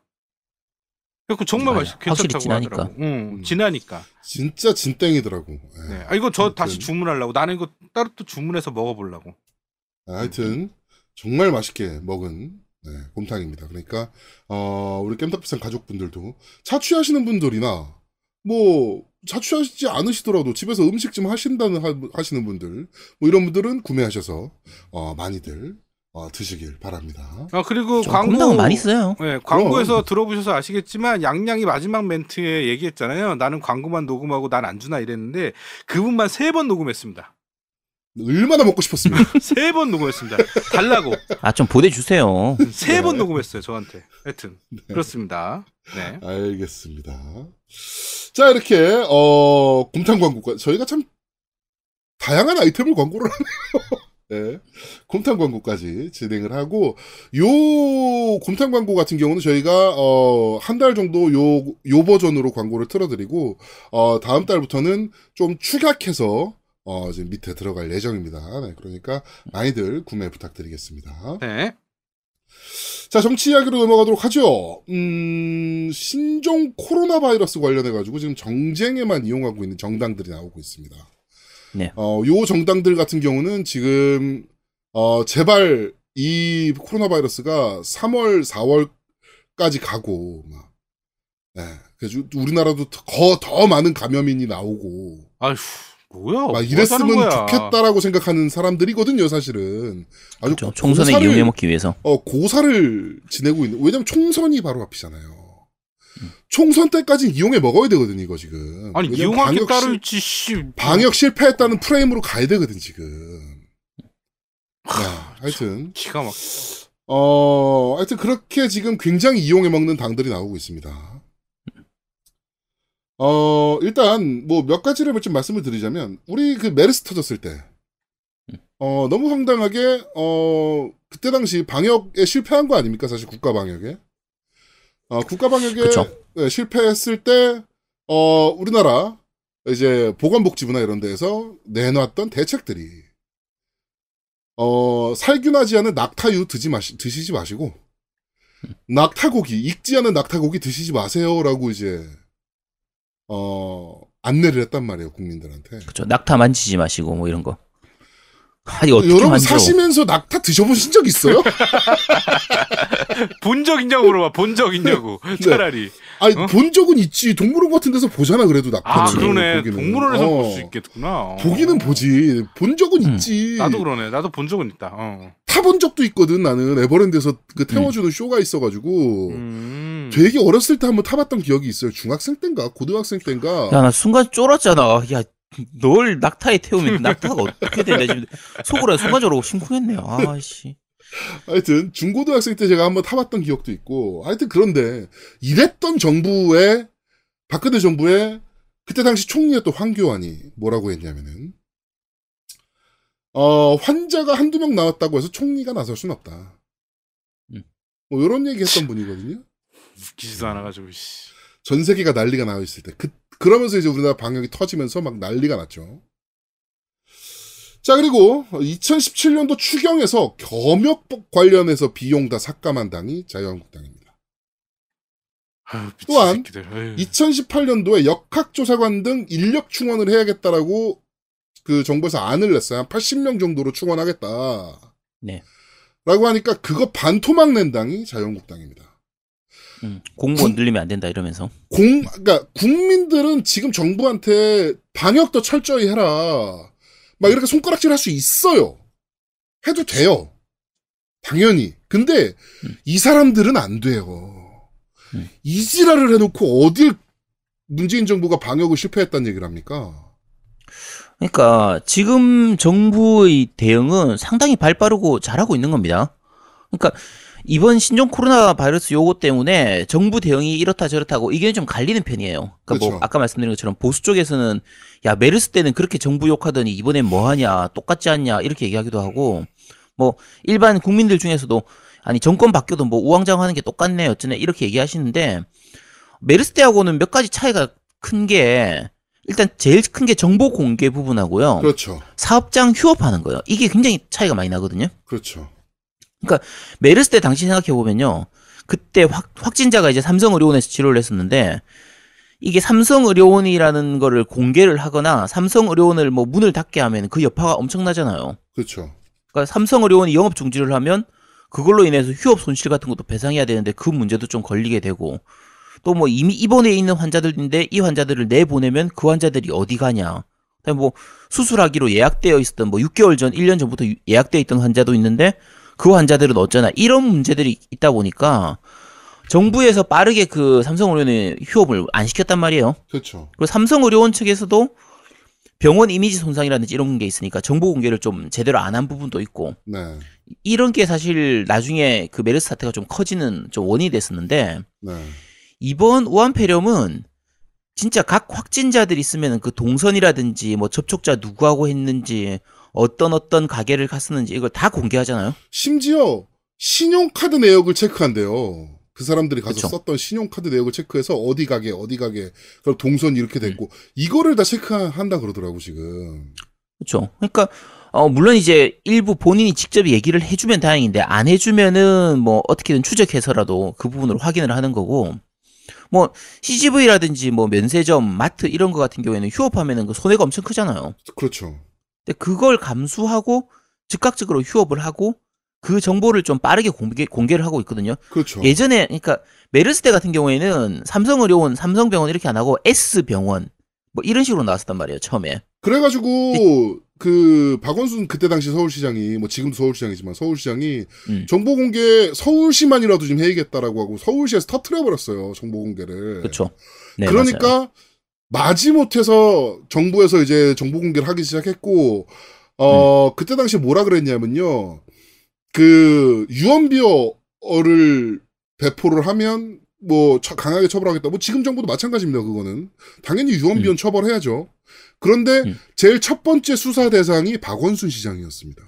그래서 정말 맞아요. 맛있 괜찮다고 진하니까. 하더라고. 응, 음. 진하니까. 진짜 진땡이더라고. 예. 네. 아 이거 저 다시 아무튼. 주문하려고. 나는 이거 따로 또 주문해서 먹어보려고. 하여튼 정말 맛있게 먹은 네, 곰탕입니다. 그러니까 어, 우리 깸탑비싼 가족분들도 자취하시는 분들이나 뭐 자취하시지 않으시더라도 집에서 음식 좀 하신다는 하, 하시는 분들 뭐 이런 분들은 구매하셔서 어, 많이들 어, 드시길 바랍니다. 아 그리고 좀 광고 많이 써요. 네, 광고에서 들어보셔서 아시겠지만 양양이 마지막 멘트에 얘기했잖아요. 나는 광고만 녹음하고 난 안 주나 이랬는데 그분만 세 번 녹음했습니다. 얼마나 먹고 싶었으면 세번 녹음했습니다. 달라고 아, 좀 보내주세요. 세번 네. 녹음했어요 저한테. 하여튼 그렇습니다. 네. 알겠습니다. 자 이렇게 어 곰탕 광고가 저희가 참 다양한 아이템을 광고를 하네요. 네. 곰탕 광고까지 진행을 하고 요 곰탕 광고 같은 경우는 저희가 어 한 달 정도 요 요 버전으로 광고를 틀어드리고 어 다음 달부터는 좀 축약해서 어 지금 밑에 들어갈 예정입니다. 네, 그러니까 많이들 구매 부탁드리겠습니다. 네. 자, 정치 이야기로 넘어가도록 하죠. 음, 신종 코로나 바이러스 관련해가지고 지금 정쟁에만 이용하고 있는 정당들이 나오고 있습니다. 네. 어, 요 정당들 같은 경우는 지금, 어, 제발 이 코로나 바이러스가 3월, 4월까지 가고, 막, 네. 그래서 우리나라도 더, 더 많은 감염인이 나오고, 아휴 뭐야? 막뭐 이랬으면 거야. 좋겠다라고 생각하는 사람들이거든요, 사실은. 아주 그렇죠. 총선에 고사를- 이용해 먹기 위해서. 어, 고사를 지내고 있는, 왜냐면 총선이 바로 앞이잖아요. 음. 총선 때까지 이용해 먹어야 되거든, 이거 지금. 아니 실- 있지 씨. 방역 실패했다는 프레임으로 가야 되거든, 지금. 야, 하여튼, 기가 막. 어, 하여튼 그렇게 지금 굉장히 이용해 먹는 당들이 나오고 있습니다. 어, 일단, 뭐 몇 가지를 좀 말씀을 드리자면, 우리 그 메르스 터졌을 때, 어, 너무 황당하게, 어, 그때 당시 방역에 실패한 거 아닙니까? 사실 국가 방역에. 어, 국가 방역에. 네, 실패했을 때, 어, 우리나라, 이제 보건복지부나 이런 데에서 내놨던 대책들이, 어, 살균하지 않은 낙타유 드지 마시, 드시지 마시고, 낙타고기, 익지 않은 낙타고기 드시지 마세요라고 이제, 어, 안내를 했단 말이에요, 국민들한테. 그렇죠. 낙타 만지지 마시고 뭐 이런 거. 아니 어떻게 여러분 만져? 사시면서 낙타 드셔보신 적 있어요? 본 적 있냐고 물어봐. 본 적 있냐고. 네. 차라리. 아니, 어? 본 적은 있지. 동물원 같은 데서 보잖아, 그래도 낙타. 아 그러네. 보기는. 동물원에서 어. 볼수 있겠구나. 보기는 보지. 본 적은 음. 있지. 나도 그러네. 나도 본 적은 있다. 어. 타본 적도 있거든, 나는. 에버랜드에서 그 태워주는 쇼가 있어가지고. 음. 되게 어렸을 때 한번 타봤던 기억이 있어요. 중학생 땐가? 고등학생 땐가? 야 나 순간 쫄았잖아. 야 널 낙타에 태우면 낙타가 어떻게 되냐 지금 속으로 순간적으로 심쿵했네요. 아씨. 하여튼, 중고등학생 때 제가 한번 타봤던 기억도 있고. 하여튼 그런데, 이랬던 정부의, 박근혜 정부의, 그때 당시 총리였던 황교안이 뭐라고 했냐면은, 어, 환자가 한두 명 나왔다고 해서 총리가 나설 순 없다. 음. 뭐, 요런 얘기 했던 분이거든요. 웃기지도 않아가지고. 씨. 전 세계가 난리가 나 있을 때. 그, 그러면서 이제 우리나라 방역이 터지면서 막 난리가 났죠. 자, 그리고 2017년도 추경에서 겸역복 관련해서 비용 다 삭감한 당이 자유한국당입니다. 아유, 또한 새끼들. 아유. 2018년도에 역학조사관 등 인력 충원을 해야겠다라고 그 정부에서 안을 냈어요. 한 80명 정도로 충원하겠다. 네. 라고 하니까 그거 반토막 낸 당이 자유한국당입니다. 음, 공무원 늘리면 안 된다 이러면서. 공, 그러니까 국민들은 지금 정부한테 방역 더 철저히 해라. 막 이렇게 손가락질 할 수 있어요. 해도 돼요. 당연히. 근데 음. 이 사람들은 안 돼요. 음. 이 지랄을 해놓고 어딜 문재인 정부가 방역을 실패했다는 얘기를 합니까? 그러니까 지금 정부의 대응은 상당히 발 빠르고 잘하고 있는 겁니다. 그러니까 이번 신종 코로나 바이러스 요거 때문에 정부 대응이 이렇다 저렇다고 의견이 좀 갈리는 편이에요. 그러니까 뭐 그렇죠. 아까 말씀드린 것처럼 보수 쪽에서는 야 메르스 때는 그렇게 정부 욕하더니 이번엔 뭐 하냐 똑같지 않냐 이렇게 얘기하기도 하고 뭐 일반 국민들 중에서도 아니 정권 바뀌어도 뭐 우왕좌왕하는 게 똑같네 어쩌네 이렇게 얘기하시는데 메르스 때하고는 몇 가지 차이가 큰 게 일단 제일 큰 게 정보 공개 부분하고요. 그렇죠. 사업장 휴업하는 거예요. 이게 굉장히 차이가 많이 나거든요. 그렇죠. 메르스 때 당시 생각해 보면요. 그때 확, 확진자가 이제 삼성의료원에서 치료를 했었는데 이게 삼성의료원이라는 거를 공개를 하거나 삼성의료원을 뭐 문을 닫게 하면 그 여파가 엄청나잖아요. 그렇죠. 그러니까 삼성의료원이 영업 중지를 하면 그걸로 인해서 휴업 손실 같은 것도 배상해야 되는데 그 문제도 좀 걸리게 되고 또 뭐 이미 입원해 있는 환자들인데 이 환자들을 내보내면 그 환자들이 어디 가냐. 그다음에 뭐 수술하기로 예약되어 있었던 뭐 6개월 전, 1년 전부터 유- 예약되어 있던 환자도 있는데 그 환자들은 어쩌나 이런 문제들이 있다 보니까 정부에서 빠르게 그 삼성의료원의 휴업을 안 시켰단 말이에요. 그렇죠. 그리고 삼성의료원 측에서도 병원 이미지 손상이라든지 이런 게 있으니까 정보 공개를 좀 제대로 안 한 부분도 있고 네. 이런 게 사실 나중에 그 메르스 사태가 좀 커지는 좀 원인이 됐었는데 네. 이번 우한 폐렴은 진짜 각 확진자들 있으면 그 동선이라든지 뭐 접촉자 누구하고 했는지 어떤 어떤 가게를 갔었는지 이걸 다 공개하잖아요. 심지어 신용카드 내역을 체크한대요. 그 사람들이 가서 그쵸. 썼던 신용카드 내역을 체크해서 어디 가게 어디 가게 그럼 동선 이렇게 됐고 음. 이거를 다 체크한다 그러더라고 지금. 그렇죠. 그러니까 어 물론 이제 일부 본인이 직접 얘기를 해주면 다행인데 안 해주면은 뭐 어떻게든 추적해서라도 그 부분을 확인을 하는 거고 뭐 CGV라든지 뭐 면세점, 마트 이런 거 같은 경우에는 휴업하면은 그 손해가 엄청 크잖아요. 그렇죠. 근데 그걸 감수하고 즉각적으로 휴업을 하고 그 정보를 좀 빠르게 공개, 공개를 하고 있거든요. 그렇죠. 예전에 그러니까 메르스 때 같은 경우에는 삼성의료원, 삼성병원 이렇게 안 하고 S병원 뭐 이런 식으로 나왔었단 말이에요 처음에. 그래가지고 그 박원순 그때 당시 서울시장이 뭐 지금도 서울시장이지만 서울시장이 음. 정보 공개 서울시만이라도 좀 해야겠다라고 하고 서울시에서 터트려 버렸어요 정보 공개를. 그렇죠. 네, 맞아요. 그러니까 마지못해서 정부에서 이제 정보 공개를 하기 시작했고 어 그때 당시 뭐라 그랬냐면요. 그 유언비어를 배포를 하면 뭐 처- 강하게 처벌하겠다. 뭐 지금 정부도 마찬가지입니다 그거는. 당연히 유언비어 처벌해야죠. 그런데 음. 제일 첫 번째 수사 대상이 박원순 시장이었습니다.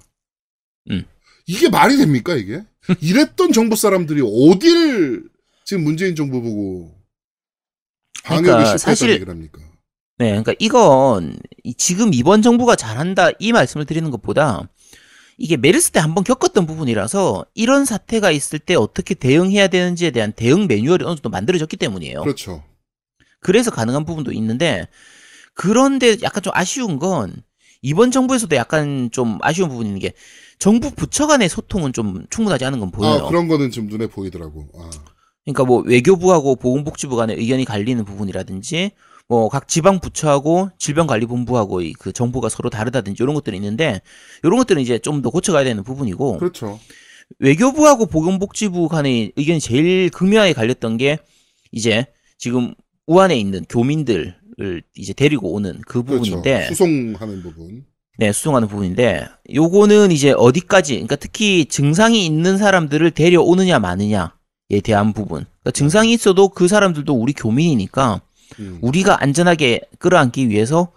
음. 이게 말이 됩니까 이게? 이랬던 정부 사람들이 어딜 지금 문재인 정부 보고 그러니까 사실- 합니까? 네, 그러니까 이건 이- 지금 이번 정부가 잘한다 이 말씀을 드리는 것보다 이게 메르스 때 한번 겪었던 부분이라서 이런 사태가 있을 때 어떻게 대응해야 되는지에 대한 대응 매뉴얼이 어느 정도 만들어졌기 때문이에요. 그렇죠. 그래서 가능한 부분도 있는데 그런데 약간 좀 아쉬운 건 이번 정부에서도 약간 좀 아쉬운 부분이 있는 게 정부 부처 간의 소통은 좀 충분하지 않은 건 보여요. 아, 그런 거는 좀 눈에 보이더라고. 아, 그러니까 뭐 외교부하고 보건복지부 간의 의견이 갈리는 부분이라든지 뭐 각 지방 부처하고 질병관리본부하고 이그 정보가 서로 다르다든지 이런 것들이 있는데 이런 것들은 이제 좀 더 고쳐가야 되는 부분이고 그렇죠. 외교부하고 보건복지부 간의 의견이 제일 극명하게 갈렸던 게 이제 지금 우한에 있는 교민들을 이제 데리고 오는 그 그렇죠. 부분인데 수송하는 부분. 네, 수송하는 부분인데 요거는 이제 어디까지 그러니까 특히 증상이 있는 사람들을 데려오느냐 마느냐 에 대한 부분. 그러니까 증상이 있어도 그 사람들도 우리 교민이니까 음. 우리가 안전하게 끌어안기 위해서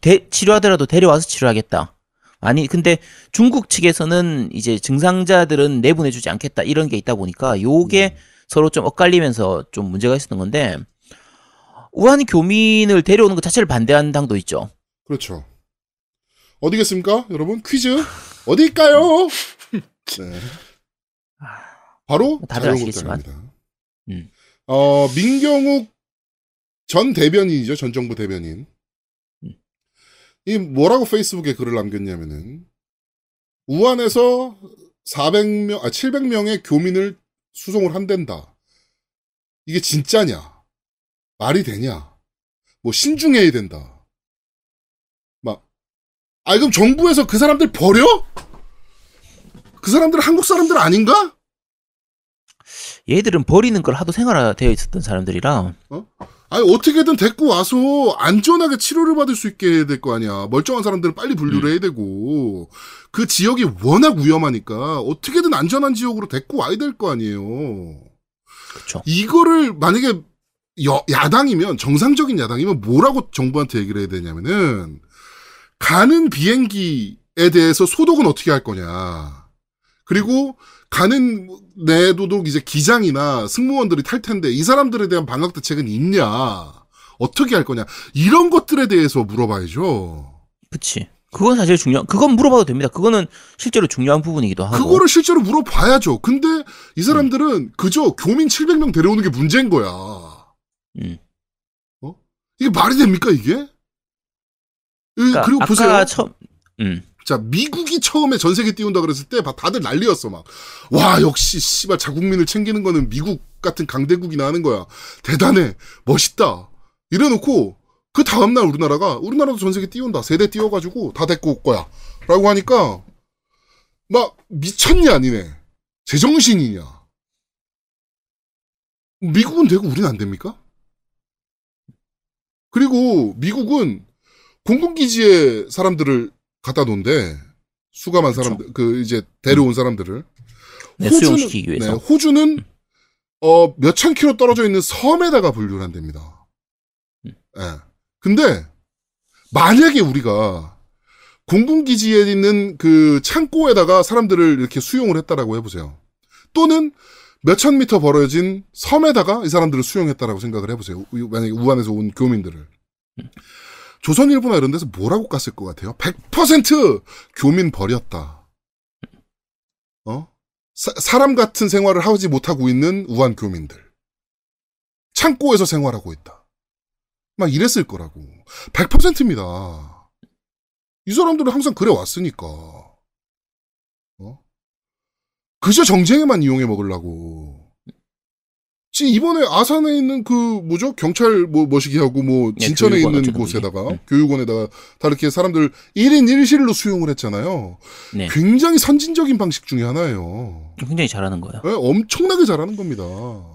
대- 치료하더라도 데려와서 치료하겠다. 아니 근데 중국 측에서는 이제 증상자들은 내보내주지 않겠다 이런 게 있다 보니까 요게 음. 서로 좀 엇갈리면서 좀 문제가 있었던 건데 우한 교민을 데려오는 것 자체를 반대하는 당도 있죠. 그렇죠. 어디겠습니까, 여러분? 퀴즈 어디일까요? 네. 바로 다들 아시겠지만. 자유한국당입니다. 음. 어, 민경욱 전 대변인이죠, 전 정부 대변인. 음. 이 뭐라고 페이스북에 글을 남겼냐면은 우한에서 400명, 아 700명의 교민을 수송을 한댄다. 이게 진짜냐? 말이 되냐? 뭐 신중해야 된다. 막, 아 그럼 정부에서 그 사람들 버려? 그 사람들 한국 사람들 아닌가? 얘들은 버리는 걸 하도 생활화되어 있었던 사람들이라 아니 어떻게든 데리고 와서 안전하게 치료를 받을 수 있게 해야 될 거 아니야. 멀쩡한 사람들은 빨리 분류를 해야 되고 그 지역이 워낙 위험하니까 어떻게든 안전한 지역으로 데리고 와야 될 거 아니에요. 그쵸. 이거를 만약에 여- 야당이면 정상적인 야당이면 뭐라고 정부한테 얘기를 해야 되냐면은 가는 비행기에 대해서 소독은 어떻게 할 거냐. 그리고 가는 내도독 이제 기장이나 승무원들이 탈 텐데 이 사람들에 대한 방역 대책은 있냐. 어떻게 할 거냐. 이런 것들에 대해서 물어봐야죠. 그치. 그건 사실 중요한, 그건 물어봐도 됩니다. 그거는 실제로 중요한 부분이기도 하고. 그거를 실제로 물어봐야죠. 근데 이 사람들은 그저 교민 700명 데려오는 게 문제인 거야. 음. 이게 말이 됩니까, 이게? 이- 그러니까 그리고 아까 보세요. 처음, 음. 자, 미국이 처음에 전 세계 띄운다 그랬을 때 바- 다들 난리였어, 막. 와, 역시, 씨발, 자국민을 챙기는 거는 미국 같은 강대국이나 하는 거야. 대단해. 멋있다. 이래놓고, 그 다음날 우리나라가, 우리나라도 전 세계 띄운다. 세대 띄워가지고 다 데리고 올 거야. 라고 하니까, 막, 미쳤냐, 니네. 제정신이냐. 미국은 되고 우리는 안 됩니까? 그리고 미국은 공군기지에 사람들을 갖다 놓은데 수감한 사람들 그 이제 데려온 사람들을 네, 수용시키기 위해서. 네, 호주는 어 몇천 킬로 떨어져 있는 섬에다가 분류를 한답니다. 음. 예. 근데 만약에 우리가 공군 기지에 있는 그 창고에다가 사람들을 이렇게 수용을 했다라고 해보세요. 또는 몇천 미터 벌어진 섬에다가 이 사람들을 수용했다라고 생각을 해보세요. 우- 만약에 우한에서 온 교민들을. 조선일보나 이런 데서 뭐라고 깠을 것 같아요? 100% 교민 버렸다. 어? 사, 람 같은 생활을 하지 못하고 있는 우한 교민들. 창고에서 생활하고 있다. 막 이랬을 거라고. 100%입니다. 이 사람들은 항상 그래 왔으니까. 어? 그저 정쟁에만 이용해 먹으려고. 지 이번에 아산에 있는 그 뭐죠 경찰 뭐 머시기하고 뭐 예, 진천에 교육원 있는 곳에다가. 음. 교육원에다가 다 이렇게 사람들 1인 1실로 수용을 했잖아요. 네. 굉장히 선진적인 방식 중에 하나예요. 굉장히 잘하는 거예요. 예, 엄청나게 잘하는 겁니다.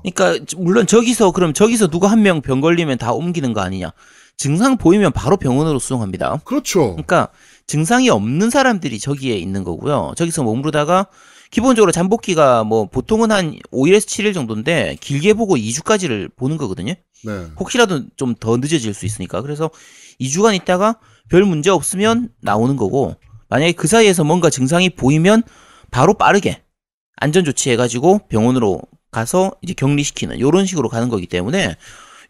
그러니까 물론 저기서 그럼 저기서 누가 한 명 병 걸리면 다 옮기는 거 아니냐? 증상 보이면 바로 병원으로 수용합니다. 그렇죠. 그러니까 증상이 없는 사람들이 저기에 있는 거고요. 저기서 머무르다가 기본적으로 잠복기가 뭐 보통은 한 5일에서 7일 정도인데 길게 보고 2주까지를 보는 거거든요. 네. 혹시라도 좀 더 늦어질 수 있으니까. 그래서 2주간 있다가 별 문제 없으면 나오는 거고 만약에 그 사이에서 뭔가 증상이 보이면 바로 빠르게 안전 조치 해 가지고 병원으로 가서 이제 격리시키는 이런 식으로 가는 거기 때문에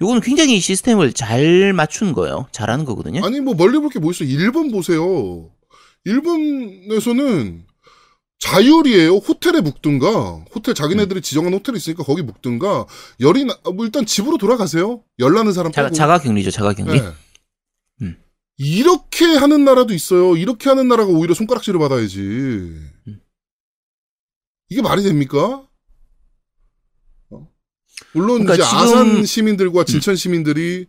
요거는 굉장히 시스템을 잘 맞춘 거예요. 잘하는 거거든요. 아니 뭐 멀리 볼 게 뭐 있어? 일본 보세요. 일본에서는 자율이에요. 호텔에 묵든가 호텔 자기네들이 지정한 호텔이 있으니까 거기 묵든가 열이 나, 뭐 일단 집으로 돌아가세요. 열 나는 사람 자가, 빼고. 자가 격리죠. 자가 격리. 네. 음. 이렇게 하는 나라도 있어요. 이렇게 하는 나라가 오히려 손가락질을 받아야지. 음. 이게 말이 됩니까? 어? 물론 그러니까 이제 지금- 음. 아산 시민들과 진천 시민들이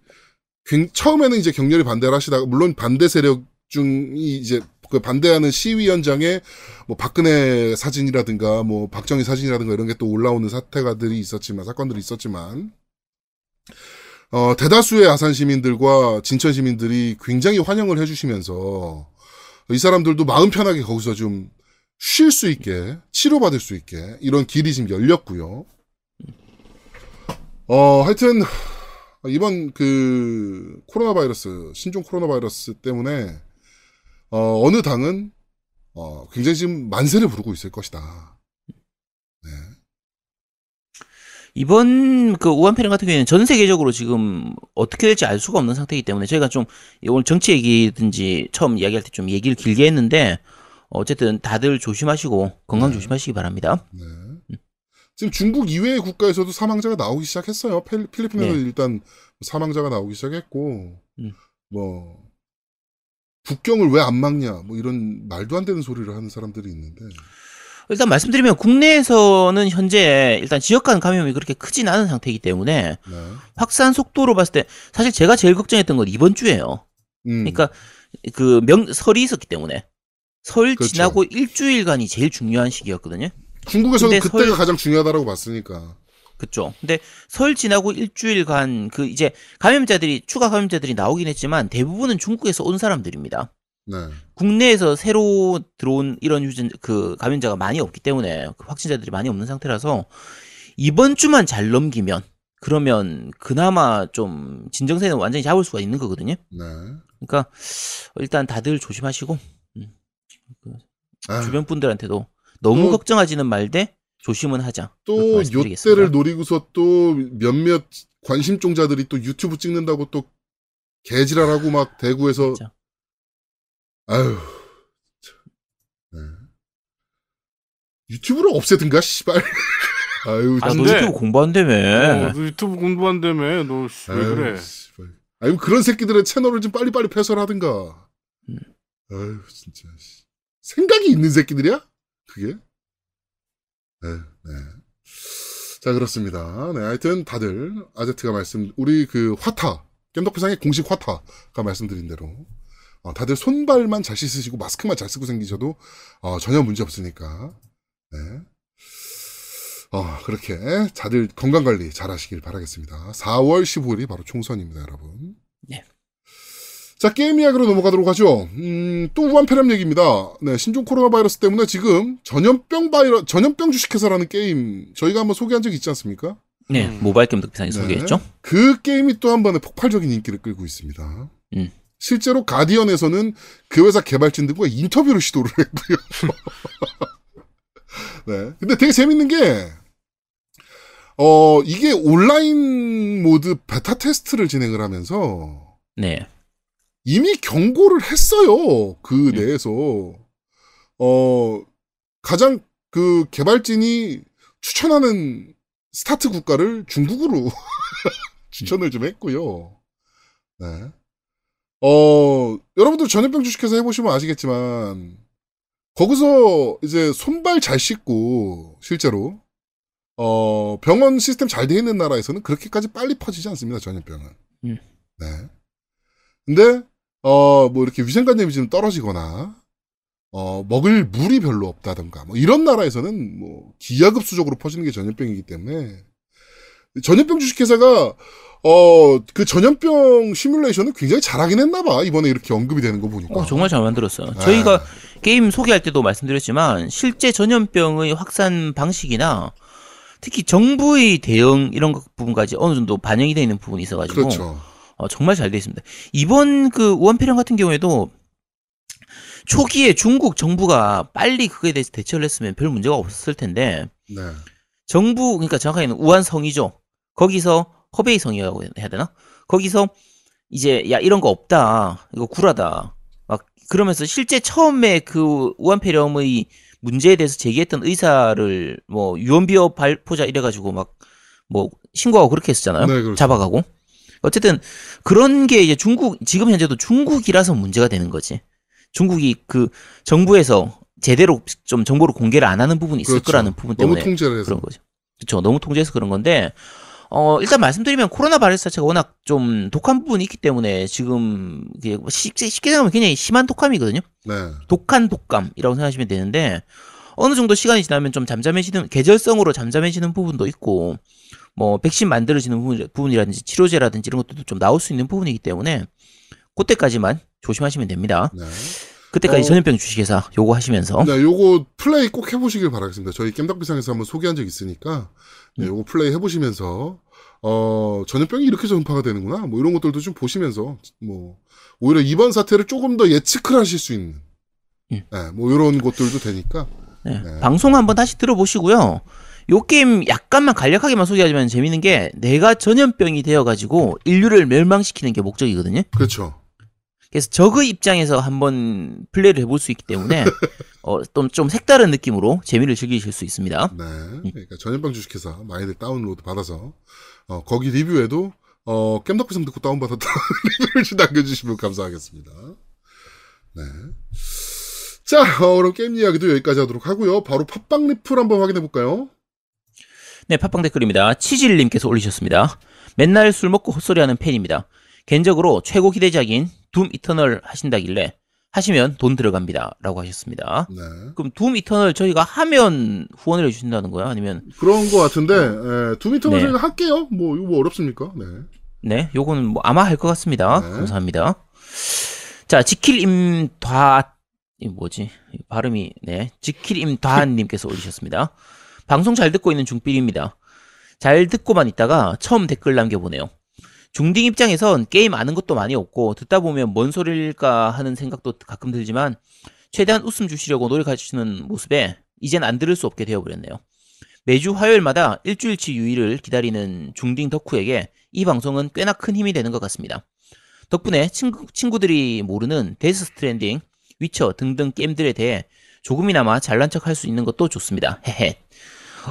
굉- 처음에는 이제 격렬히 반대를 하시다가 물론 반대 세력 중이 이제 그 반대하는 시위 현장에 뭐 박근혜 사진이라든가 뭐 박정희 사진이라든가 이런 게 또 올라오는 사태가들이 있었지만 사건들이 있었지만 어, 대다수의 아산 시민들과 진천 시민들이 굉장히 환영을 해주시면서 이 사람들도 마음 편하게 거기서 좀 쉴 수 있게 치료받을 수 있게 이런 길이 지금 열렸고요. 어 하여튼 이번 그 코로나 바이러스 신종 코로나 바이러스 때문에 어, 어느 당은 어, 굉장히 지금 만세를 부르고 있을 것이다. 네. 이번 그 우한 패령 같은 경우에는 전 세계적으로 지금 어떻게 될지 알 수가 없는 상태이기 때문에 저희가 좀 오늘 정치 얘기든지 처음 이야기할 때 좀 얘기를 길게 했는데 어쨌든 다들 조심하시고 건강 네. 조심하시기 바랍니다. 네. 지금 중국 이외의 국가에서도 사망자가 나오기 시작했어요. 필- 필리핀에서 네. 일단 사망자가 나오기 시작했고, 음. 뭐, 국경을 왜 안 막냐, 뭐 이런 말도 안 되는 소리를 하는 사람들이 있는데, 일단 말씀드리면 국내에서는 현재 일단 지역 간 감염이 그렇게 크진 않은 상태이기 때문에 네. 확산 속도로 봤을 때 사실 제가 제일 걱정했던 건 이번 주예요. 음, 그러니까 그 명 설이 있었기 때문에 설 그렇죠. 지나고 일주일간이 제일 중요한 시기였거든요. 중국에서는 그때가 설- 가장 중요하다라고 봤으니까. 그쵸. 근데 설 지나고 일주일간 그 이제 감염자들이 추가 감염자들이 나오긴 했지만 대부분은 중국에서 온 사람들입니다. 네. 국내에서 새로 들어온 이런 유전 그 감염자가 많이 없기 때문에 그 확진자들이 많이 없는 상태라서 이번 주만 잘 넘기면 그러면 그나마 좀 진정세는 완전히 잡을 수가 있는 거거든요. 네. 그러니까 일단 다들 조심하시고 음, 그 아유, 주변 분들한테도 너무 또- 걱정하지는 말되 조심은 하자. 또. 요때를 노리고서 또 몇몇 관심종자들이 또 유튜브 찍는다고 또 개지랄하고 막 대구에서 진짜. 아유 참. 네. 유튜브를 없애든가 씨발 아유 아, 너 유튜브 공부한다며. 어, 너 유튜브 공부한다며 너왜 아유, 그래? 씨발. 아니 그런 새끼들의 채널을 좀 빨리빨리 폐설하든가 음. 아유 진짜 씨. 생각이 있는 새끼들이야 그게 네, 네. 자 그렇습니다 네 하여튼 다들 아제트가 말씀 우리 그 화타 겜덕비상의 공식 화타가 말씀드린 대로 어, 다들 손발만 잘 씻으시고 마스크만 잘 쓰고 챙기셔도 어, 전혀 문제 없으니까 네. 어, 그렇게 다들 건강 관리 잘 하시길 바라겠습니다. 4월 15일이 바로 총선입니다, 여러분. 네. 자, 게임 이야기로 넘어가도록 하죠. 음, 또 우한 폐렴 얘기입니다. 네, 신종 코로나 바이러스 때문에 지금 전염병 바이러, 전염병 주식회사라는 게임 저희가 한번 소개한 적 있지 않습니까? 네, 음. 모바일 겜덕비상에 네. 소개했죠. 그 게임이 또 한 번에 폭발적인 인기를 끌고 있습니다. 음. 실제로 가디언에서는 그 회사 개발진 들과 인터뷰를 시도를 했고요. 네. 근데 되게 재밌는 게, 어, 이게 온라인 모드 베타 테스트를 진행을 하면서 네. 이미 경고를 했어요. 그 음. 내에서. 어, 가장 그 개발진이 추천하는 스타트 국가를 중국으로 추천을 좀 했고요. 네. 어, 여러분들 전염병 주식회사 해보시면 아시겠지만, 거기서 이제 손발 잘 씻고, 실제로, 어, 병원 시스템 잘 돼 있는 나라에서는 그렇게까지 빨리 퍼지지 않습니다, 전염병은. 음. 네. 근데, 어, 뭐 이렇게 위생관념이 좀 떨어지거나, 어, 먹을 물이 별로 없다던가, 뭐 이런 나라에서는 뭐 기하급수적으로 퍼지는 게 전염병이기 때문에, 전염병 주식회사가 어, 그 전염병 시뮬레이션을 굉장히 잘하긴 했나봐. 이번에 이렇게 언급이 되는 거 보니까. 어, 정말 잘 만들었어요. 네. 저희가 게임 소개할 때도 말씀드렸지만 실제 전염병의 확산 방식이나 특히 정부의 대응 이런 것 부분까지 어느 정도 반영이 되어 있는 부분이 있어가지고 그렇죠. 어, 정말 잘 되어 있습니다. 이번 그 우한폐렴 같은 경우에도 초기에 중국 정부가 빨리 그거에 대해서 대처를 했으면 별 문제가 없었을 텐데 네. 정부 그러니까 정확하게는 우한성이죠. 거기서 허베이 성이라고 해야 되나? 거기서 이제 야 이런 거 없다. 이거 구라다. 막 그러면서 실제 처음에 그 우한폐렴의 문제에 대해서 제기했던 의사를 뭐 유언비어 발포자 이래 가지고 막 뭐 신고하고 그렇게 했었잖아요. 네, 그렇죠. 잡아가고. 어쨌든 그런 게 이제 중국 지금 현재도 중국이라서 문제가 되는 거지. 중국이 그 정부에서 제대로 좀 정보를 공개를 안 하는 부분이 있을 그렇죠. 거라는 부분 때문에. 그런 거죠. 그렇죠. 너무 통제해서 그런 건데 어 일단 말씀드리면 코로나 바이러스 자체가 워낙 좀 독한 부분이 있기 때문에 지금 쉽게 쉽게 생각하면 굉장히 심한 독감이거든요. 네. 독한 독감이라고 생각하시면 되는데 어느 정도 시간이 지나면 좀 잠잠해지는 계절성으로 잠잠해지는 부분도 있고 뭐 백신 만들어지는 부분, 부분이라든지 치료제라든지 이런 것들도 좀 나올 수 있는 부분이기 때문에 그때까지만 조심하시면 됩니다. 네. 그때까지 어. 전염병 주식회사 요거 하시면서 네, 요거 플레이 꼭 해보시길 바라겠습니다. 저희 겜덕비상에서 한번 소개한 적 있으니까, 네, 요거 플레이 해보시면서, 어, 전염병이 이렇게 전파가 되는구나. 뭐 이런 것들도 좀 보시면서, 뭐, 오히려 이번 사태를 조금 더 예측을 하실 수 있는, 음. 네, 뭐 이런 것들도 되니까, 네, 네. 방송 한번 다시 들어보시고요. 요 게임 약간만 간략하게만 소개하지만 재밌는 게 내가 전염병이 되어가지고 인류를 멸망시키는 게 목적이거든요. 그렇죠. 그래서 적의 입장에서 한번 플레이를 해볼 수 있기 때문에 어, 좀, 좀 색다른 느낌으로 재미를 즐기실 수 있습니다. 네. 그러니까 전염병 주식회사 많이들 다운로드 받아서, 어, 거기 리뷰에도, 어, 겜덕비상 듣고 다운받았다 리뷰를 좀 남겨주시면 감사하겠습니다. 네. 자, 어, 그럼 게임 이야기도 여기까지 하도록 하고요. 바로 팟빵 리플 한번 확인해 볼까요? 네, 팟빵 댓글입니다. 치질님께서 올리셨습니다. 맨날 술 먹고 헛소리하는 팬입니다. 개인적으로 최고 기대작인 Doom Eternal 하신다길래 하시면 돈 들어갑니다. 라고 하셨습니다. 네. 그럼 Doom Eternal 저희가 하면 후원을 해주신다는 거야? 아니면, 그런 것 같은데, 예, 두미터는 네. 저희가 할게요. 뭐, 이거 뭐 어렵습니까? 네. 네, 요거는 뭐 아마 할 것 같습니다. 네. 감사합니다. 자, 지킬임 다, 이 뭐지? 이 발음이, 네. 지킬임다님께서 올리셨습니다. 방송 잘 듣고 있는 중필입니다. 잘 듣고만 있다가 처음 댓글 남겨보네요. 중딩 입장에선 게임 아는 것도 많이 없고 듣다 보면 뭔 소릴까 하는 생각도 가끔 들지만 최대한 웃음 주시려고 노력하시는 모습에 이젠 안 들을 수 없게 되어버렸네요. 매주 화요일마다 일주일치 유희를 기다리는 중딩 덕후에게 이 방송은 꽤나 큰 힘이 되는 것 같습니다. 덕분에 친구, 친구들이 모르는 Death Stranding, Witcher 등등 게임들에 대해 조금이나마 잘난 척 할 수 있는 것도 좋습니다. 헤헤.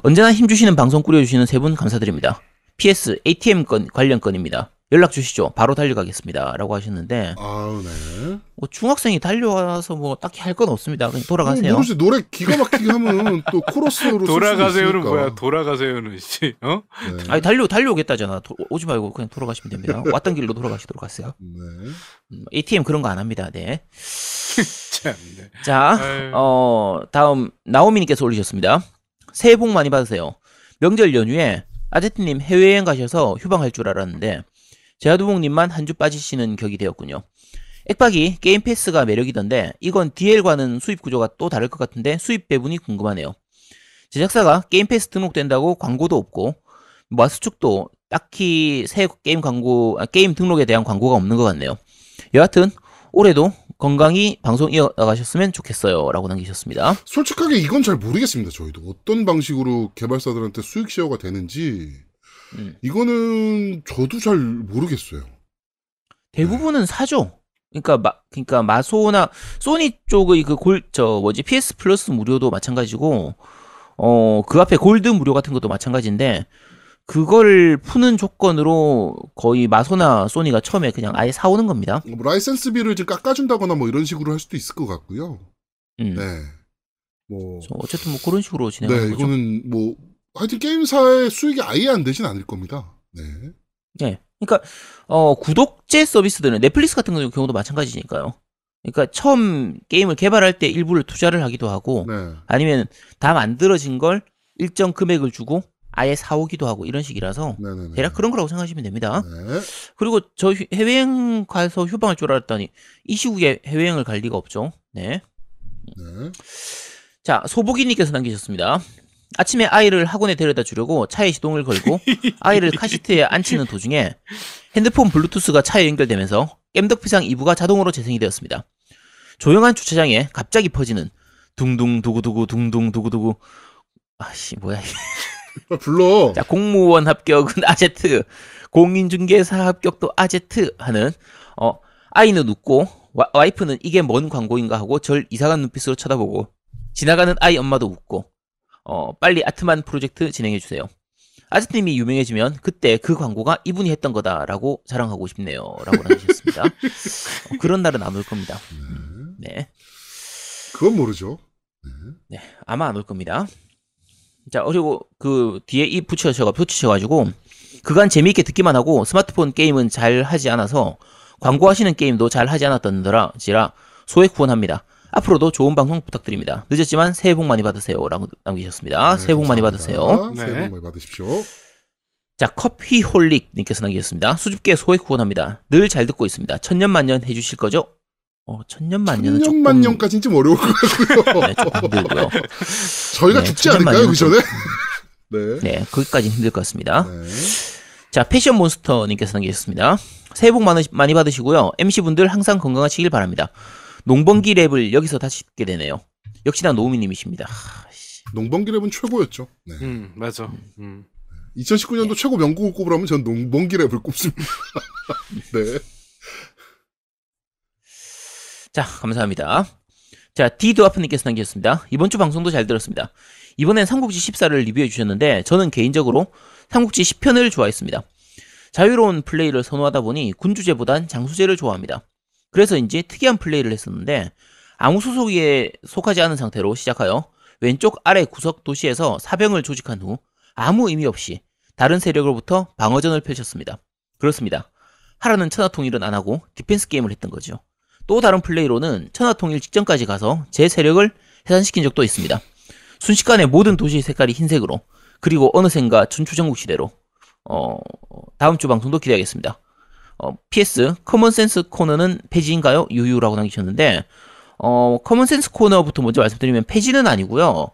언제나 힘주시는 방송 꾸려주시는 세 분 감사드립니다. PS ATM 건 관련 건입니다. 연락 주시죠. 바로 달려가겠습니다. 라고 하셨는데 아우, 네. 뭐 중학생이 달려와서 뭐 딱히 할 건 없습니다. 그냥 돌아가세요. 모르지, 노래 기가 막히게 하면 또 코러스로. 돌아가세요는. 뭐야? 돌아가세요는 씨. 어? 네. 아니 달려 달려오겠다잖아. 도- 오지 말고 그냥 돌아가시면 됩니다. 왔던 길로 돌아가시도록 하세요. 네. 음, ATM 그런 거 안 합니다. 네. 참. 네. 자, 아유. 어, 다음, 나오미님께서 올리셨습니다. 새해 복 많이 받으세요. 명절 연휴에 아제트님 해외여행 가셔서 휴방할 줄 알았는데, 제아두목님만 한 주 빠지시는 격이 되었군요. 액박이 게임 패스가 매력이던데, 이건 DL과는 수입 구조가 또 다를 것 같은데, 수입 배분이 궁금하네요. 제작사가 Game Pass 등록된다고 광고도 없고, 마소 측도 딱히 새 게임 광고, 아, 게임 등록에 대한 광고가 없는 것 같네요. 여하튼, 올해도 건강히 방송 이어가셨으면 좋겠어요. 라고 남기셨습니다. 솔직하게 이건 잘 모르겠습니다. 저희도 어떤 방식으로 개발사들한테 수익 share가 되는지 음. 이거는 저도 잘 모르겠어요. 대부분은 사죠. 그러니까 마, 그러니까 마소나 소니 쪽의 그 골 저 뭐지 PS 플러스 무료도 마찬가지고 어 그 앞에 골드 무료 같은 것도 마찬가지인데 그걸 푸는 조건으로 거의 마소나 소니가 처음에 그냥 아예 사오는 겁니다. 뭐 라이센스비를 좀 깎아준다거나 뭐 이런 식으로 할 수도 있을 것 같고요. 음. 네. 뭐, 어쨌든 뭐 그런 식으로 네, 진행하는 거죠. 이거는 뭐, 하여튼 게임사의 수익이 아예 안 되진 않을 겁니다. 네. 네. 그러니까 어 구독제 서비스들은 넷플릭스 같은 경우도 마찬가지니까요. 그러니까 처음 게임을 개발할 때 일부를 투자를 하기도 하고 네. 아니면 다 만들어진 걸 일정 금액을 주고 아예 사오기도 하고 이런 식이라서 네네네. 대략 그런 거라고 생각하시면 됩니다. 네. 그리고 저 휴- 해외여행 가서 휴방할 줄 알았더니 이 시국에 해외여행을 갈 리가 없죠. 네. 네. 자, 소복이님께서 남기셨습니다. 아침에 아이를 학원에 데려다 주려고 차에 시동을 걸고 아이를 카시트에 앉히는 도중에 핸드폰 블루투스가 차에 연결되면서 깸덕비상 2부가 자동으로 재생이 되었습니다. 조용한 주차장에 갑자기 퍼지는 둥둥 두구두구 둥둥 두구두구 아씨 뭐야 이게. 빨리 불러. 자 공무원 합격은 아제트 공인중개사 합격도 아제트 하는 어 아이는 웃고 와, 와이프는 이게 뭔 광고인가 하고 절 이상한 눈빛으로 쳐다보고 지나가는 아이 엄마도 웃고 어 빨리 아트만 프로젝트 진행해 주세요. 아제트님이 유명해지면 그때 그 광고가 이분이 했던 거다라고 자랑하고 싶네요 라고 남기셨습니다. 어, 그런 날은 안 올 겁니다. 네. 그건 모르죠. 네, 아마 안 올 겁니다. 자, 그리고 그 뒤에 이 붙여셔가 붙이셔가지고 그간 재미있게 듣기만 하고 스마트폰 게임은 잘 하지 않아서 광고하시는 게임도 잘 하지 않았던더라지라 소액 후원합니다. 앞으로도 좋은 방송 부탁드립니다. 늦었지만 새해 복 많이 받으세요 라고 남기셨습니다. 네, 새해 복 많이 감사합니다. 받으세요. 네. 새해 복 많이 받으십시오. 자, 커피홀릭 님께서 남기셨습니다. 수줍게 소액 후원합니다. 늘 잘 듣고 있습니다. 천년만년 해주실 거죠? 어, 천년만년은 조금 천년만년까지는 좀 어려울 것 같고요. 네, 좀 힘들고요. 저희가 네, 죽지 않을까요, 그 전에? 네. 네, 거기까지는 힘들 것 같습니다. 네. 자, 패션 몬스터 님께서 남기셨습니다. 새해 복 많이 받으시고요. MC분들 항상 건강하시길 바랍니다. 농번기 랩을 여기서 다시 듣게 되네요. 역시나 노우미님이십니다. 농번기 랩은 최고였죠. 네. 음, 맞아. 음. 2019년도 최고 명곡을 꼽으라면 전 농번기 랩을 꼽습니다. 네. 자, 감사합니다. 자, 디드와프님께서 남기셨습니다. 이번 주 방송도 잘 들었습니다. 이번엔 삼국지 14를 리뷰해 주셨는데 저는 개인적으로 삼국지 10편을 좋아했습니다. 자유로운 플레이를 선호하다 보니 군주제보단 장수제를 좋아합니다. 그래서인지 특이한 플레이를 했었는데 아무 소속에 속하지 않은 상태로 시작하여 왼쪽 아래 구석 도시에서 사병을 조직한 후 아무 의미 없이 다른 세력으로부터 방어전을 펼쳤습니다. 그렇습니다. 하라는 천하통일은 안 하고 디펜스 게임을 했던 거죠. 또 다른 플레이로는 천하통일 직전까지 가서 제 세력을 해산시킨 적도 있습니다. 순식간에 모든 도시의 색깔이 흰색으로 그리고 어느샌가 전투전국 시대로 어, 다음 주 방송도 기대하겠습니다. 어, PS common sense 코너는 폐지인가요? 유유라고 남기셨는데 어, common sense 코너부터 먼저 말씀드리면 폐지는 아니고요.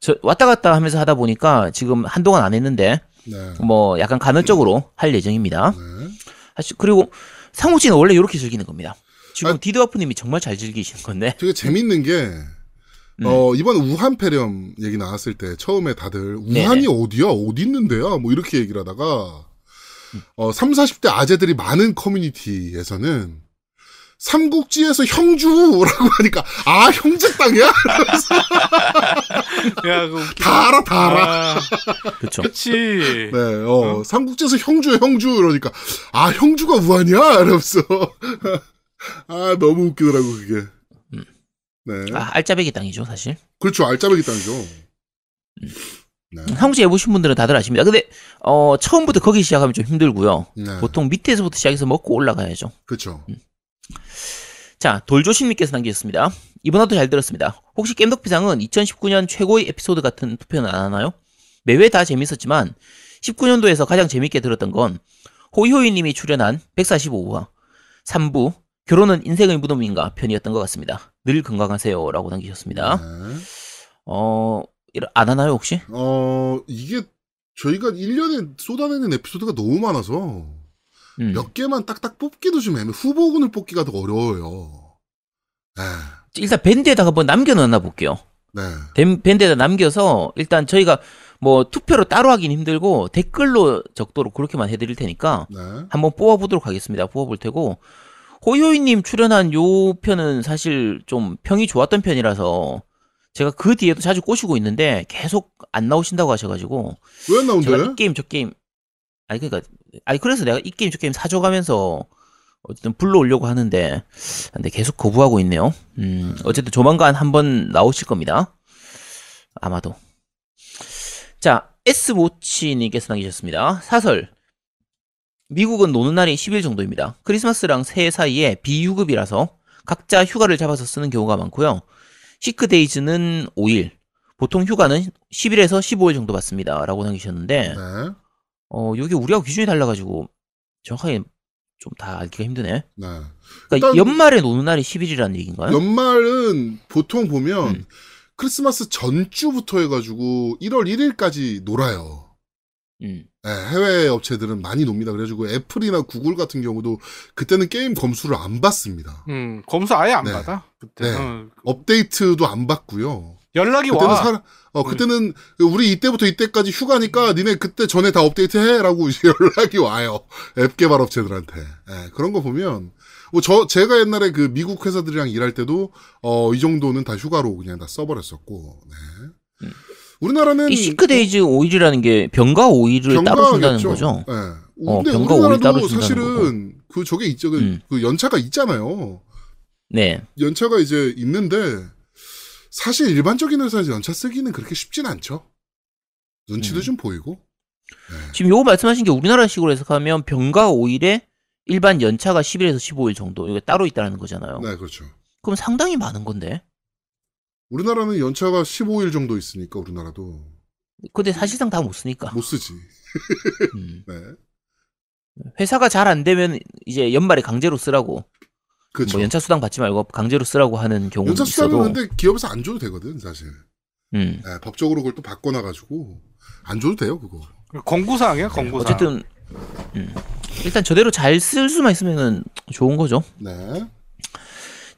저 왔다 갔다 하면서 하다 보니까 지금 한동안 안 했는데 네. 뭐 약간 간헐적으로 할 예정입니다. 네. 사실 그리고 상욱씨는 원래 이렇게 즐기는 겁니다. 지금 아- 디드와프님이 정말 잘 즐기시는 건데. 되게 재밌는 게, 음. 어, 이번 우한 폐렴 얘기 나왔을 때 처음에 다들. 우한이 어디야? 어디 있는데요? 뭐 이렇게 얘기를 하다가, 어, 3, 40대 아재들이 많은 커뮤니티에서는 삼국지에서 형주라고 하니까, 아, 형제 땅이야? 야, 그. 다 알아, 다 알아. 아, 그렇죠. 그치. 네, 어, 삼국지에서 형주야, 형주. 이러니까, 아, 형주가 우한이야? 이러면서. 아, 너무 웃기더라고, 그게. 음. 네. 아, 알짜배기 땅이죠, 사실. 그렇죠. 알짜배기 땅이죠. 네. 상욱씨 해보신 분들은 다들 아십니다. 근데 어, 처음부터 거기 시작하면 좀 힘들고요. 네. 보통 밑에서부터 시작해서 먹고 올라가야죠. 그렇죠. 자, 돌조신님께서 남기셨습니다. 이번 화도 잘 들었습니다. 혹시 겜덕비상은 2019년 최고의 에피소드 같은 투표는 안 하나요? 매회 다 재밌었지만 19년도에서 가장 재밌게 들었던 건 호이호이님이 출연한 145화 3부 결혼은 인생의 무덤인가 편이었던 것 같습니다. 늘 건강하세요라고 남기셨습니다. 네. 어, 안 하나요 혹시? 어, 이게 저희가 1년에 쏟아내는 에피소드가 너무 많아서 음. 몇 개만 딱딱 뽑기도 좀 애매, 후보군을 뽑기가 더 어려워요. 네. 일단 밴드에다가 한번 남겨놓나 볼게요. 네. 밴- 밴드에다 남겨서 일단 저희가 뭐 투표로 따로 하긴 힘들고 댓글로 적도록 그렇게만 해드릴 테니까 네. 한번 뽑아보도록 하겠습니다. 뽑아볼 테고 호요이님 출연한 요 편은 사실 좀 평이 좋았던 편이라서 제가 그 뒤에도 자주 꼬시고 있는데 계속 안 나오신다고 하셔가지고 왜 안 나온대? 이 게임 저 게임 아니 그러니까 아니 그래서 내가 이 게임 저 게임 사줘가면서 어쨌든 불러오려고 하는데 근데 계속 거부하고 있네요. 음 어쨌든 조만간 한번 나오실 겁니다. 아마도. 자 S 모치님께서 남기셨습니다. 사설 미국은 노는 날이 10일 정도입니다. 크리스마스랑 새해 사이에 비유급이라서 각자 휴가를 잡아서 쓰는 경우가 많고요. 시크데이즈는 5일, 보통 휴가는 10일에서 15일 정도 받습니다. 라고 남기셨는데, 네. 어, 여기 우리하고 기준이 달라가지고, 정확하게 좀 다 알기가 힘드네. 네. 그러니까 연말에 노는 날이 10일이라는 얘기인가요? 연말은 보통 보면 음. 크리스마스 전주부터 해가지고 1월 1일까지 놀아요. 음. 네, 해외 업체들은 많이 놉니다. 그래가지고 애플이나 구글 같은 경우도 그때는 게임 검수를 안 받습니다. 음, 검수 아예 안 네. 받아. 그때. 네. 어, 업데이트도 안 받고요. 연락이 그때는 와. 사, 어, 그때는 우리 이때부터 이때까지 휴가니까 니네 그때 전에 다 업데이트 해라고 이제 연락이 와요. 앱 개발 업체들한테. 예, 그런 거 보면 뭐 저 제가 옛날에 그 미국 회사들이랑 일할 때도 어 이 정도는 다 휴가로 그냥 다 써버렸었고. 네. 음. 우리나라는 이 sick days 5일이라는 게 병가 5일을 따로 병가겠죠. 거죠? 예. 어, 근데 병가 오일 따로 우리나라도 준다는 사실은 그 저게 있죠. 그, 음. 그 연차가 있잖아요. 네. 연차가 이제 있는데 사실 일반적인 회사에서 연차 쓰기는 그렇게 쉽진 않죠. 눈치도 음. 좀 보이고. 지금 요거 말씀하신 게 우리나라식으로 해석하면 병가 5일에 일반 연차가 10일에서 15일 정도, 이게 따로 있다는 거잖아요. 네, 그렇죠. 그럼 상당히 많은 건데? 우리나라는 연차가 15일 정도 있으니까 우리나라도 근데 사실상 다 못 쓰니까. 못 쓰지. 음. 네. 회사가 잘 안 되면 이제 연말에 강제로 쓰라고 그렇죠. 뭐 연차 수당 받지 말고 강제로 쓰라고 하는 경우는 연차 있어도 수당은 근데 기업에서 안 줘도 되거든, 사실. 음. 네, 법적으로 그걸 또 바꿔놔 가지고 안 줘도 돼요, 그거. 공구사항이야, 공구사항. 어쨌든 음. 일단 저대로 잘 쓸 수만 있으면은 좋은 거죠. 네.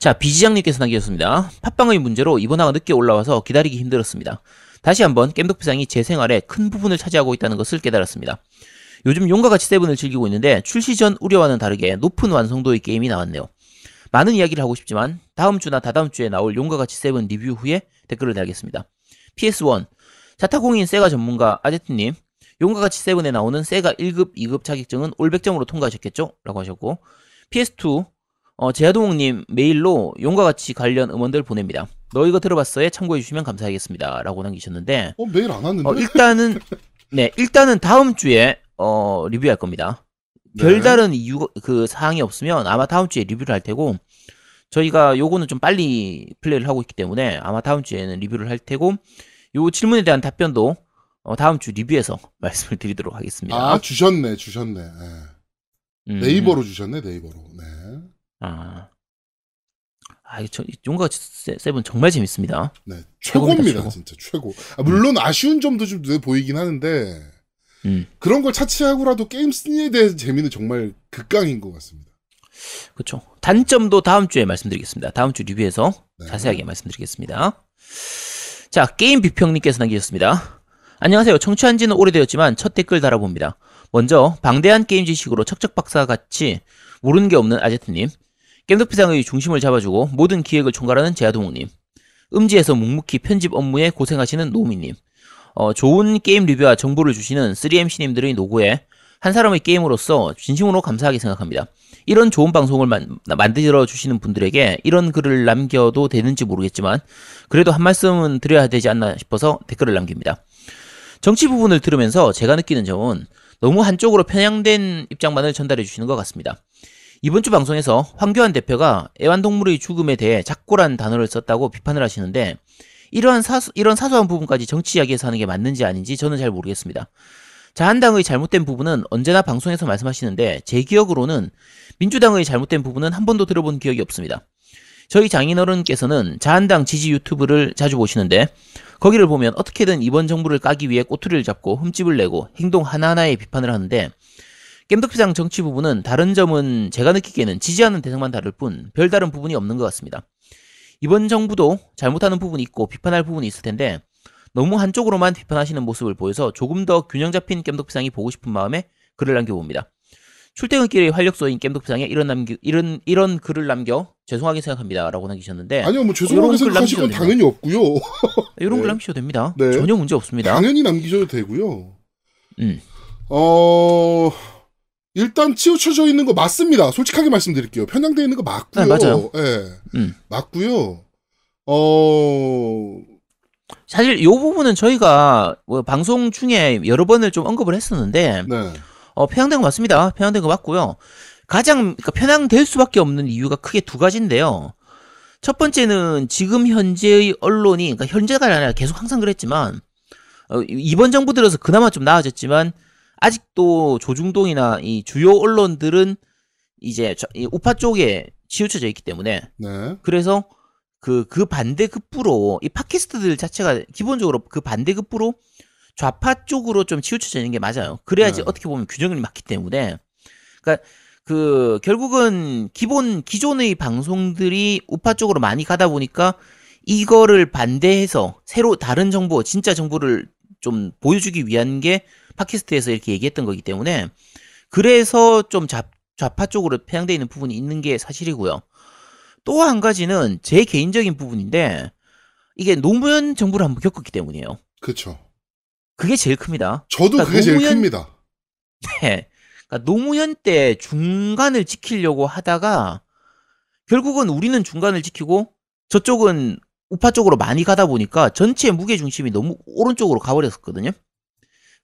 자 비지장님께서 남기셨습니다. 팟빵의 문제로 이번 화가 늦게 올라와서 기다리기 힘들었습니다. 다시 한번 겜덕비상이 제 생활의 큰 부분을 차지하고 있다는 것을 깨달았습니다. 요즘 용과 같이 seven을 즐기고 있는데 출시 전 우려와는 다르게 높은 완성도의 게임이 나왔네요. 많은 이야기를 하고 싶지만 다음 주나 다다음 주에 나올 용과 같이 seven 리뷰 후에 댓글을 달겠습니다. PS1 자타공인 세가 전문가 아제트님 용과 같이 seven에 나오는 세가 1급, 2급 자격증은 올 100점으로 통과하셨겠죠? 라고 하셨고 PS2 어, 제아동욱님 메일로 용과 같이 관련 음원들 보냅니다. 너 이거 들어봤어에 참고해 주시면 감사하겠습니다. 라고 남기셨는데 어, 메일 안 왔는데? 어, 일단은 네 일단은 다음 주에 어, 리뷰할 겁니다. 네. 별다른 이유 그 사항이 없으면 아마 다음 주에 리뷰를 할 테고 저희가 요거는 좀 빨리 플레이를 하고 있기 때문에 아마 다음 주에는 리뷰를 할 테고 요 질문에 대한 답변도 어, 다음 주 리뷰에서 말씀을 드리도록 하겠습니다. 아 주셨네 주셨네. 예. 음. 네이버로 주셨네 네이버로. 네. 아, 아, 저 용과 세- seven 정말 재밌습니다. 네, 최고입니다, 최고. 진짜 최고. 아, 물론 아쉬운 점도 좀 보이긴 하는데 음, 그런 걸 차치하고라도 게임 승리에 대한 재미는 정말 극강인 것 같습니다. 그렇죠. 단점도 다음 주에 말씀드리겠습니다. 다음 주 리뷰에서 네. 자세하게 말씀드리겠습니다. 자, 게임 비평님께서 남기셨습니다. 안녕하세요. 청취한 지는 오래되었지만 첫 댓글 달아봅니다. 먼저 방대한 게임 지식으로 척척박사 같이 모르는 게 없는 아제트님, 겜덕비상의 중심을 잡아주고 모든 기획을 총괄하는 제아동우님, 음지에서 묵묵히 편집 업무에 고생하시는 노미님, 어, 좋은 게임 리뷰와 정보를 주시는 3MC님들의 노고에 한 사람의 게임으로서 진심으로 감사하게 생각합니다. 이런 좋은 방송을 만, 만들어 주시는 분들에게 이런 글을 남겨도 되는지 모르겠지만 그래도 한 말씀은 드려야 되지 않나 싶어서 댓글을 남깁니다. 정치 부분을 들으면서 제가 느끼는 점은 너무 한쪽으로 편향된 입장만을 전달해 주시는 것 같습니다. 이번 주 방송에서 황교안 대표가 애완동물의 죽음에 대해 작고란 단어를 썼다고 비판을 하시는데 이러한 사소, 이런 사소한 부분까지 정치 이야기에서 하는 게 맞는지 아닌지 저는 잘 모르겠습니다. 자한당의 잘못된 부분은 언제나 방송에서 말씀하시는데 제 기억으로는 민주당의 잘못된 부분은 한 번도 들어본 기억이 없습니다. 저희 장인어른께서는 자한당 지지 유튜브를 자주 보시는데 거기를 보면 어떻게든 이번 정부를 까기 위해 꼬투리를 잡고 흠집을 내고 행동 하나하나에 비판을 하는데 겜덕비상 정치 부분은 다른 점은 제가 느끼기에는 지지하는 대상만 다를 뿐 별다른 부분이 없는 것 같습니다. 이번 정부도 잘못하는 부분이 있고 비판할 부분이 있을 텐데 너무 한쪽으로만 비판하시는 모습을 보여서 조금 더 균형 잡힌 겜덕비상이 보고 싶은 마음에 글을 남겨봅니다. 출퇴근길의 활력소인 겜덕비상에 이런 남기, 이런 이런 글을 남겨 죄송하게 생각합니다라고 남기셨는데 아니요, 뭐 죄송하게 글 생각하실 건 당연히 없고요. 이런 네. 글 남기셔도 됩니다. 네. 전혀 문제 없습니다. 당연히 남기셔도 되고요. 음. 어, 일단 치우쳐져 있는 거 맞습니다. 솔직하게 말씀드릴게요. 편향되어 있는 거 맞고요. 네, 맞아요. 예. 음. 맞고요. 어, 사실 이 부분은 저희가 뭐 방송 중에 여러 번을 좀 언급을 했었는데 네. 어, 편향된 거 맞습니다. 편향된 거 맞고요. 가장 그러니까 편향될 수밖에 없는 이유가 크게 두 가지인데요. 첫 번째는 지금 현재의 언론이 그러니까 현재가 아니라 계속 항상 그랬지만 어, 이번 정부 들어서 그나마 좀 나아졌지만 아직도 조중동이나 이 주요 언론들은 이제 저- 이 우파 쪽에 치우쳐져 있기 때문에 네. 그래서 그, 그 반대급부로, 이 팟캐스트들 자체가 기본적으로 그 반대급부로 좌파 쪽으로 좀 치우쳐져 있는 게 맞아요. 그래야지 네. 어떻게 보면 균형이 맞기 때문에. 그러니까 그, 결국은 기본, 기존의 방송들이 우파 쪽으로 많이 가다 보니까 이거를 반대해서 새로 다른 정보, 진짜 정보를 좀 보여주기 위한 게 팟캐스트에서 이렇게 얘기했던 거기 때문에 그래서 좀 좌, 좌파 쪽으로 편향되어 있는 부분이 있는 게 사실이고요. 또 한 가지는 제 개인적인 부분인데 이게 노무현 정부를 한번 겪었기 때문이에요. 그쵸. 그게 제일 큽니다. 저도 그러니까 그게 제일 노무현- 큽니다. 네. 그러니까 노무현 때 중간을 지키려고 하다가 결국은 우리는 중간을 지키고 저쪽은 우파 쪽으로 많이 가다 보니까 전체 무게 중심이 너무 오른쪽으로 가버렸었거든요.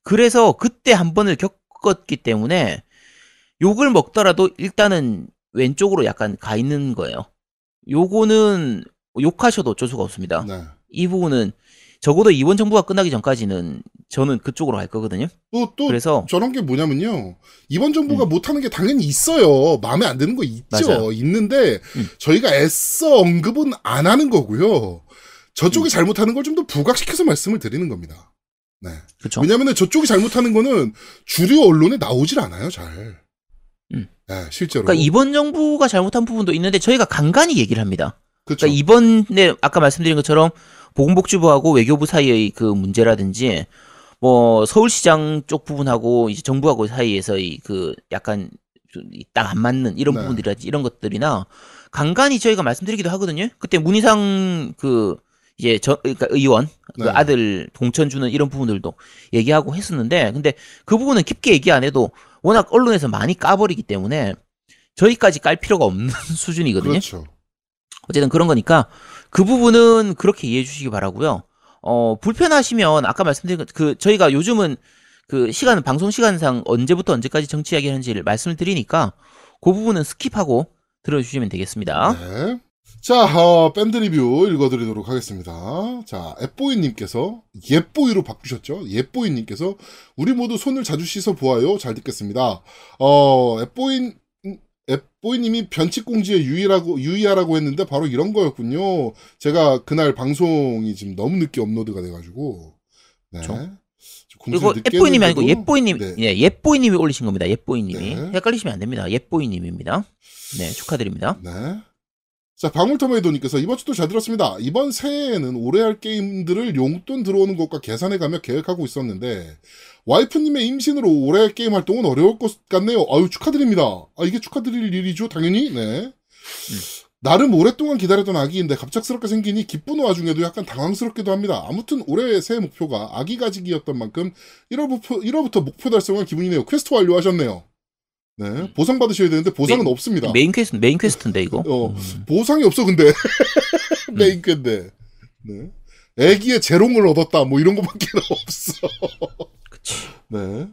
그래서 그때 한 번을 겪었기 때문에 욕을 먹더라도 일단은 왼쪽으로 약간 가 있는 거예요. 요거는 욕하셔도 어쩔 수가 없습니다. 네. 이 부분은 적어도 이번 정부가 끝나기 전까지는 저는 그쪽으로 갈 거거든요. 또, 또, 그래서 저런 게 뭐냐면요. 이번 정부가 못하는 게 당연히 있어요. 마음에 안 드는 거 있죠. 맞아요. 있는데, 음. 저희가 애써 언급은 안 하는 거고요. 저쪽이 잘못하는 걸 좀 더 부각시켜서 말씀을 드리는 겁니다. 네. 그렇죠. 왜냐면은 저쪽이 잘못하는 거는 주류 언론에 나오질 않아요, 잘. 음. 네, 실제로. 그러니까 이번 정부가 잘못한 부분도 있는데 저희가 간간히 얘기를 합니다. 그쵸. 그러니까 이번에 아까 말씀드린 것처럼 보건복지부하고 외교부 사이의 그 문제라든지 뭐 서울시장 쪽 부분하고 이제 정부하고 사이에서의 그 약간 딱 안 맞는 이런 네. 부분들이라든지 이런 것들이나 간간히 저희가 말씀드리기도 하거든요. 그때 문희상 그 이제 저 그러니까 의원 그 네. 아들 동천 주는 이런 부분들도 얘기하고 했었는데 근데 그 부분은 깊게 얘기 안 해도 워낙 언론에서 많이 까버리기 때문에 저희까지 깔 필요가 없는 수준이거든요. 그렇죠. 어쨌든 그런 거니까 그 부분은 그렇게 이해해 주시기 바라고요. 어, 불편하시면 아까 말씀드린 것- 그 저희가 요즘은 그 시간 방송 시간상 언제부터 언제까지 정치 이야기 하는지를 말씀을 드리니까 그 부분은 skip하고 들어주시면 되겠습니다. 네. 자, 어, 밴드 리뷰 읽어드리도록 하겠습니다. 자, 앱보이님께서, 예뽀이로 바꾸셨죠? 예뽀이님께서, 우리 모두 손을 자주 씻어 보아요. 잘 듣겠습니다. 어, 앱보이, 앱보이님이 변칙공지에 유의라고, 유의하라고 했는데 바로 이런 거였군요. 제가 그날 방송이 지금 너무 늦게 업로드가 돼가지고. 네. 그리고 늦게 예뽀이님이 아니고 예뽀이님, 네. 예, 예뽀이님이 올리신 겁니다. 예뽀이님이 네. 헷갈리시면 안 됩니다. 예뽀이님입니다. 네, 축하드립니다. 네. 자, 방울토마토님께서 이번 주도 잘 들었습니다. 이번 새해에는 올해 할 게임들을 용돈 들어오는 것과 계산해가며 계획하고 있었는데, 와이프님의 임신으로 올해 할 게임 활동은 어려울 것 같네요. 아유, 축하드립니다. 아, 이게 축하드릴 일이죠, 당연히. 네. 나름 오랫동안 기다렸던 아기인데 갑작스럽게 생기니 기쁜 와중에도 약간 당황스럽기도 합니다. 아무튼 올해 새해 목표가 아기 가지기였던 만큼 1월부터, 1월부터 목표 달성한 기분이네요. 퀘스트 완료하셨네요. 네. 보상 받으셔야 되는데 보상은 메- 없습니다. main quest, main quest인데 이거. 어, 음. 보상이 없어 근데 main인데 네. 애기의 재롱을 얻었다 뭐 이런 거밖에 없어 그치. 네.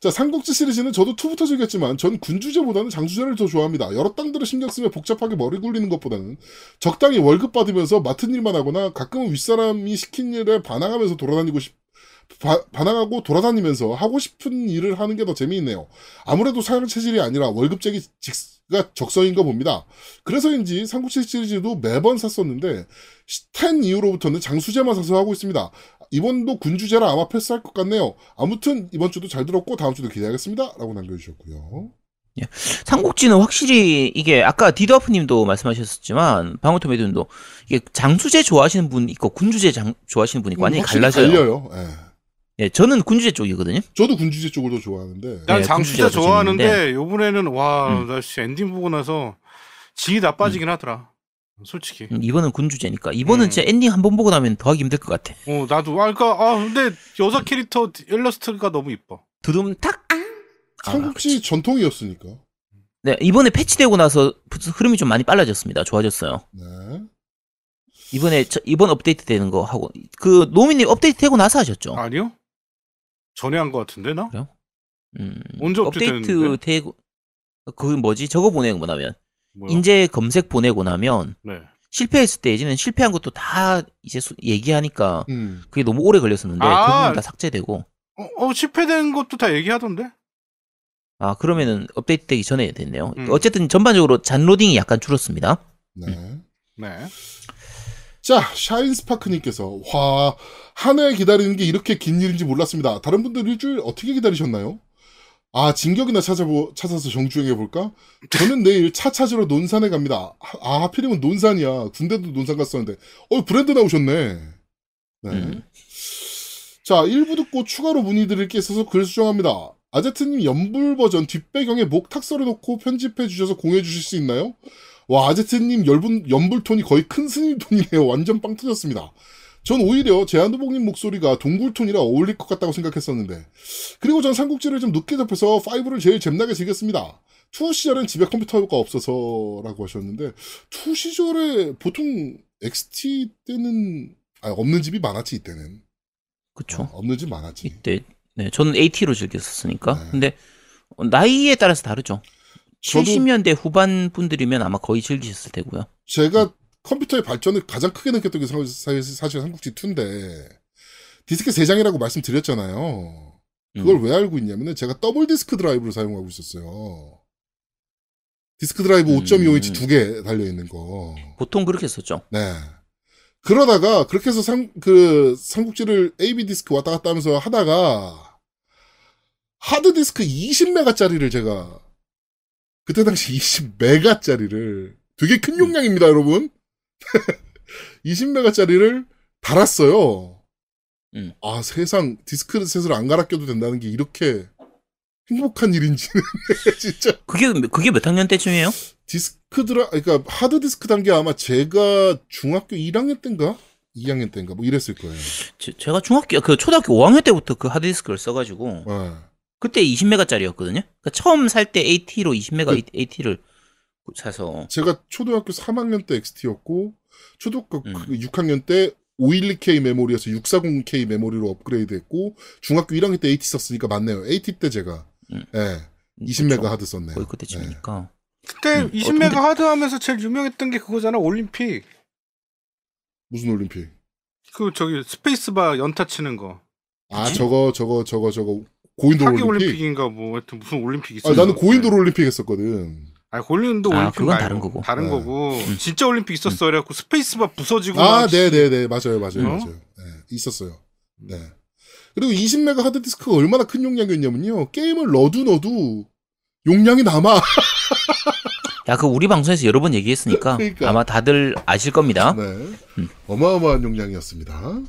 자 삼국지 시리즈는 저도 2부터 즐겼지만 전 군주제보다는 장수제를 더 좋아합니다 여러 땅들을 신경 쓰며 복잡하게 머리 굴리는 것보다는 적당히 월급 받으면서 맡은 일만 하거나 가끔은 윗사람이 시킨 일에 반항하면서 돌아다니고 싶 바- 반항하고 돌아다니면서 하고 싶은 일을 하는 게 더 재미있네요. 아무래도 사용 체질이 아니라 월급쟁이 직가 적성인 거 봅니다. 그래서인지 삼국지 시리즈도 매번 샀었는데 10 이후로부터는 장수제만 사서 하고 있습니다. 이번도 군주제라 아마 패스할 것 같네요. 아무튼 이번 주도 잘 들었고 다음 주도 기대하겠습니다. 라고 남겨주셨고요. 삼국지는 확실히 이게 아까 디드아프님도 말씀하셨지만 방울토메도님도 이게 장수제 좋아하시는 분 있고 군주제 장, 좋아하시는 분 있고 완전히 음, 확실히 갈라져요. 갈려요. 예. 예, 저는 군주제 쪽이거든요. 저도 군주제 쪽을 더 좋아하는데 난 네, 장수자 군주제가 더 좋아하는데. 요번에는 와, 음. 나 씨, 엔딩 보고 나서 진이 다 빠지긴 하더라. 솔직히. 음, 이번은 군주제니까 이번은 음. 진짜 엔딩 한 번 보고 나면 더 하기 힘들 것 같아. 어, 나도 아 그러니까 아, 근데 여자 캐릭터 일러스트가 너무 이뻐. 두둠탁. 아, 삼국지 전통이었으니까. 네 이번에 패치되고 나서 흐름이 좀 많이 빨라졌습니다. 좋아졌어요. 네. 이번에 저- 이번 업데이트 되는 거 하고 그 노미님 업데이트 되고 나서 하셨죠? 아니요? 전에 한 것 같은데 나? 음, 언제 업데이트? 되고 그 뭐지 저거 보내고 나면 뭐야? 인재 검색 보내고 나면 네. 실패했을 때 이제는 실패한 것도 다 이제 수- 얘기하니까 음. 그게 너무 오래 걸렸었는데 아. 그 부분 다 삭제되고 어, 어, 실패된 것도 다 얘기하던데? 아 그러면은 업데이트 되기 전에 됐네요. 음. 어쨌든 전반적으로 잔로딩이 약간 줄었습니다. 네. 네. 자, 샤인스파크님께서, 와, 한 해 기다리는 게 이렇게 긴 일인지 몰랐습니다. 다른 분들 일주일 어떻게 기다리셨나요? 아, 진격이나 찾아보, 찾아서 정주행해볼까? 저는 내일 차 찾으러 논산에 갑니다. 아, 하필이면 논산이야. 군대도 논산 갔었는데. 어, 브랜드 나오셨네. 네. 음. 자, 1부 듣고 추가로 문의드릴 게 있어서 글 수정합니다. 아제트님 연불 버전 뒷배경에 목 탁서를 놓고 편집해 주셔서 공유해 주실 수 있나요? 와, 아제트님 열분, 연불 톤이 거의 큰 스님 톤이네요. 완전 빵 터졌습니다. 전 오히려 제한두복님 목소리가 동굴 톤이라 어울릴 것 같다고 생각했었는데. 그리고 전 삼국지를 좀 늦게 접해서 5를 제일 잼나게 즐겼습니다. 2 시절엔 집에 컴퓨터가 없어서라고 하셨는데, 2 시절에 보통 XT 때는, 아, 없는 집이 많았지, 이때는. 그쵸? 어, 없는 집 많았지. 이때 네 저는 AT로 즐겼었으니까. 네. 근데 어, 나이에 따라서 다르죠. 저도 70년대 후반 분들이면 아마 거의 즐기셨을 테고요. 제가 컴퓨터의 발전을 가장 크게 느꼈던 게 사- 사- 사실 삼국지 2인데 디스크 3장이라고 말씀드렸잖아요. 그걸 음. 왜 알고 있냐면은 제가 더블 디스크 드라이브를 사용하고 있었어요. 디스크 드라이브 음. 5.25인치 두 개 달려 있는 거. 보통 그렇게 썼죠. 네. 그러다가 그렇게 해서 삼, 그 삼국지를 AB 디스크 왔다 갔다 하면서 하다가 하드 디스크 20메가짜리를 제가 그때 당시 20메가짜리를 되게 큰 용량입니다, 여러분. 20메가짜리를 달았어요. 음. 아, 세상 디스크셋을 안 갈아 껴도 된다는 게 이렇게 행복한 일인지는 진짜 그게 그게 몇 학년 때쯤이에요? 디스크 드라, 그러니까 하드 디스크 단계 아마 제가 중학교 1학년 때인가? 2학년 때인가? 뭐 이랬을 거예요. 제, 제가 중학교 그 초등학교 5학년 때부터 그 하드 디스크를 써가지고 네. 그때 20메가짜리였거든요. 그러니까 처음 살 때 AT로 20메가 그- AT를 사서 제가 초등학교 3학년 때 XT였고, 초등학교 음. 그 6학년 때 512K 메모리에서 640K 메모리로 업그레이드 했고, 중학교 1학년 때 AT 썼으니까 맞네요. AT 때 제가, 음. 예, 음, 20메가 그쵸. 하드 썼네요. 거의 그때쯤이니까. 그때 음, 20메가 어, 하드 하면서 제일 유명했던 게 그거잖아. 올림픽. 무슨 올림픽? 그 저기 스페이스바 연타 치는 거. 아 저거 저거 저거 저거 고인돌 올림픽. 올림픽인가 뭐 하여튼 무슨 올림픽 아 있었어. 나는 고인돌 올림픽 했었거든. 아니 고인돌 아, 올림픽 그건 말고 다른 거고. 다른 네. 거고. 음. 진짜 올림픽 있었어. 그래갖고 스페이스바 부서지고 아, 막 네네 네. 맞아요, 맞아요, 어? 맞아요. 네, 있었어요. 네. 그리고 20메가 하드디스크가 얼마나 큰 용량이었냐면요. 게임을 넣어도 넣어도 용량이 남아. 야, 그 우리 방송에서 여러 번 얘기했으니까 그러니까. 아마 다들 아실 겁니다. 네. 음. 어마어마한 용량이었습니다.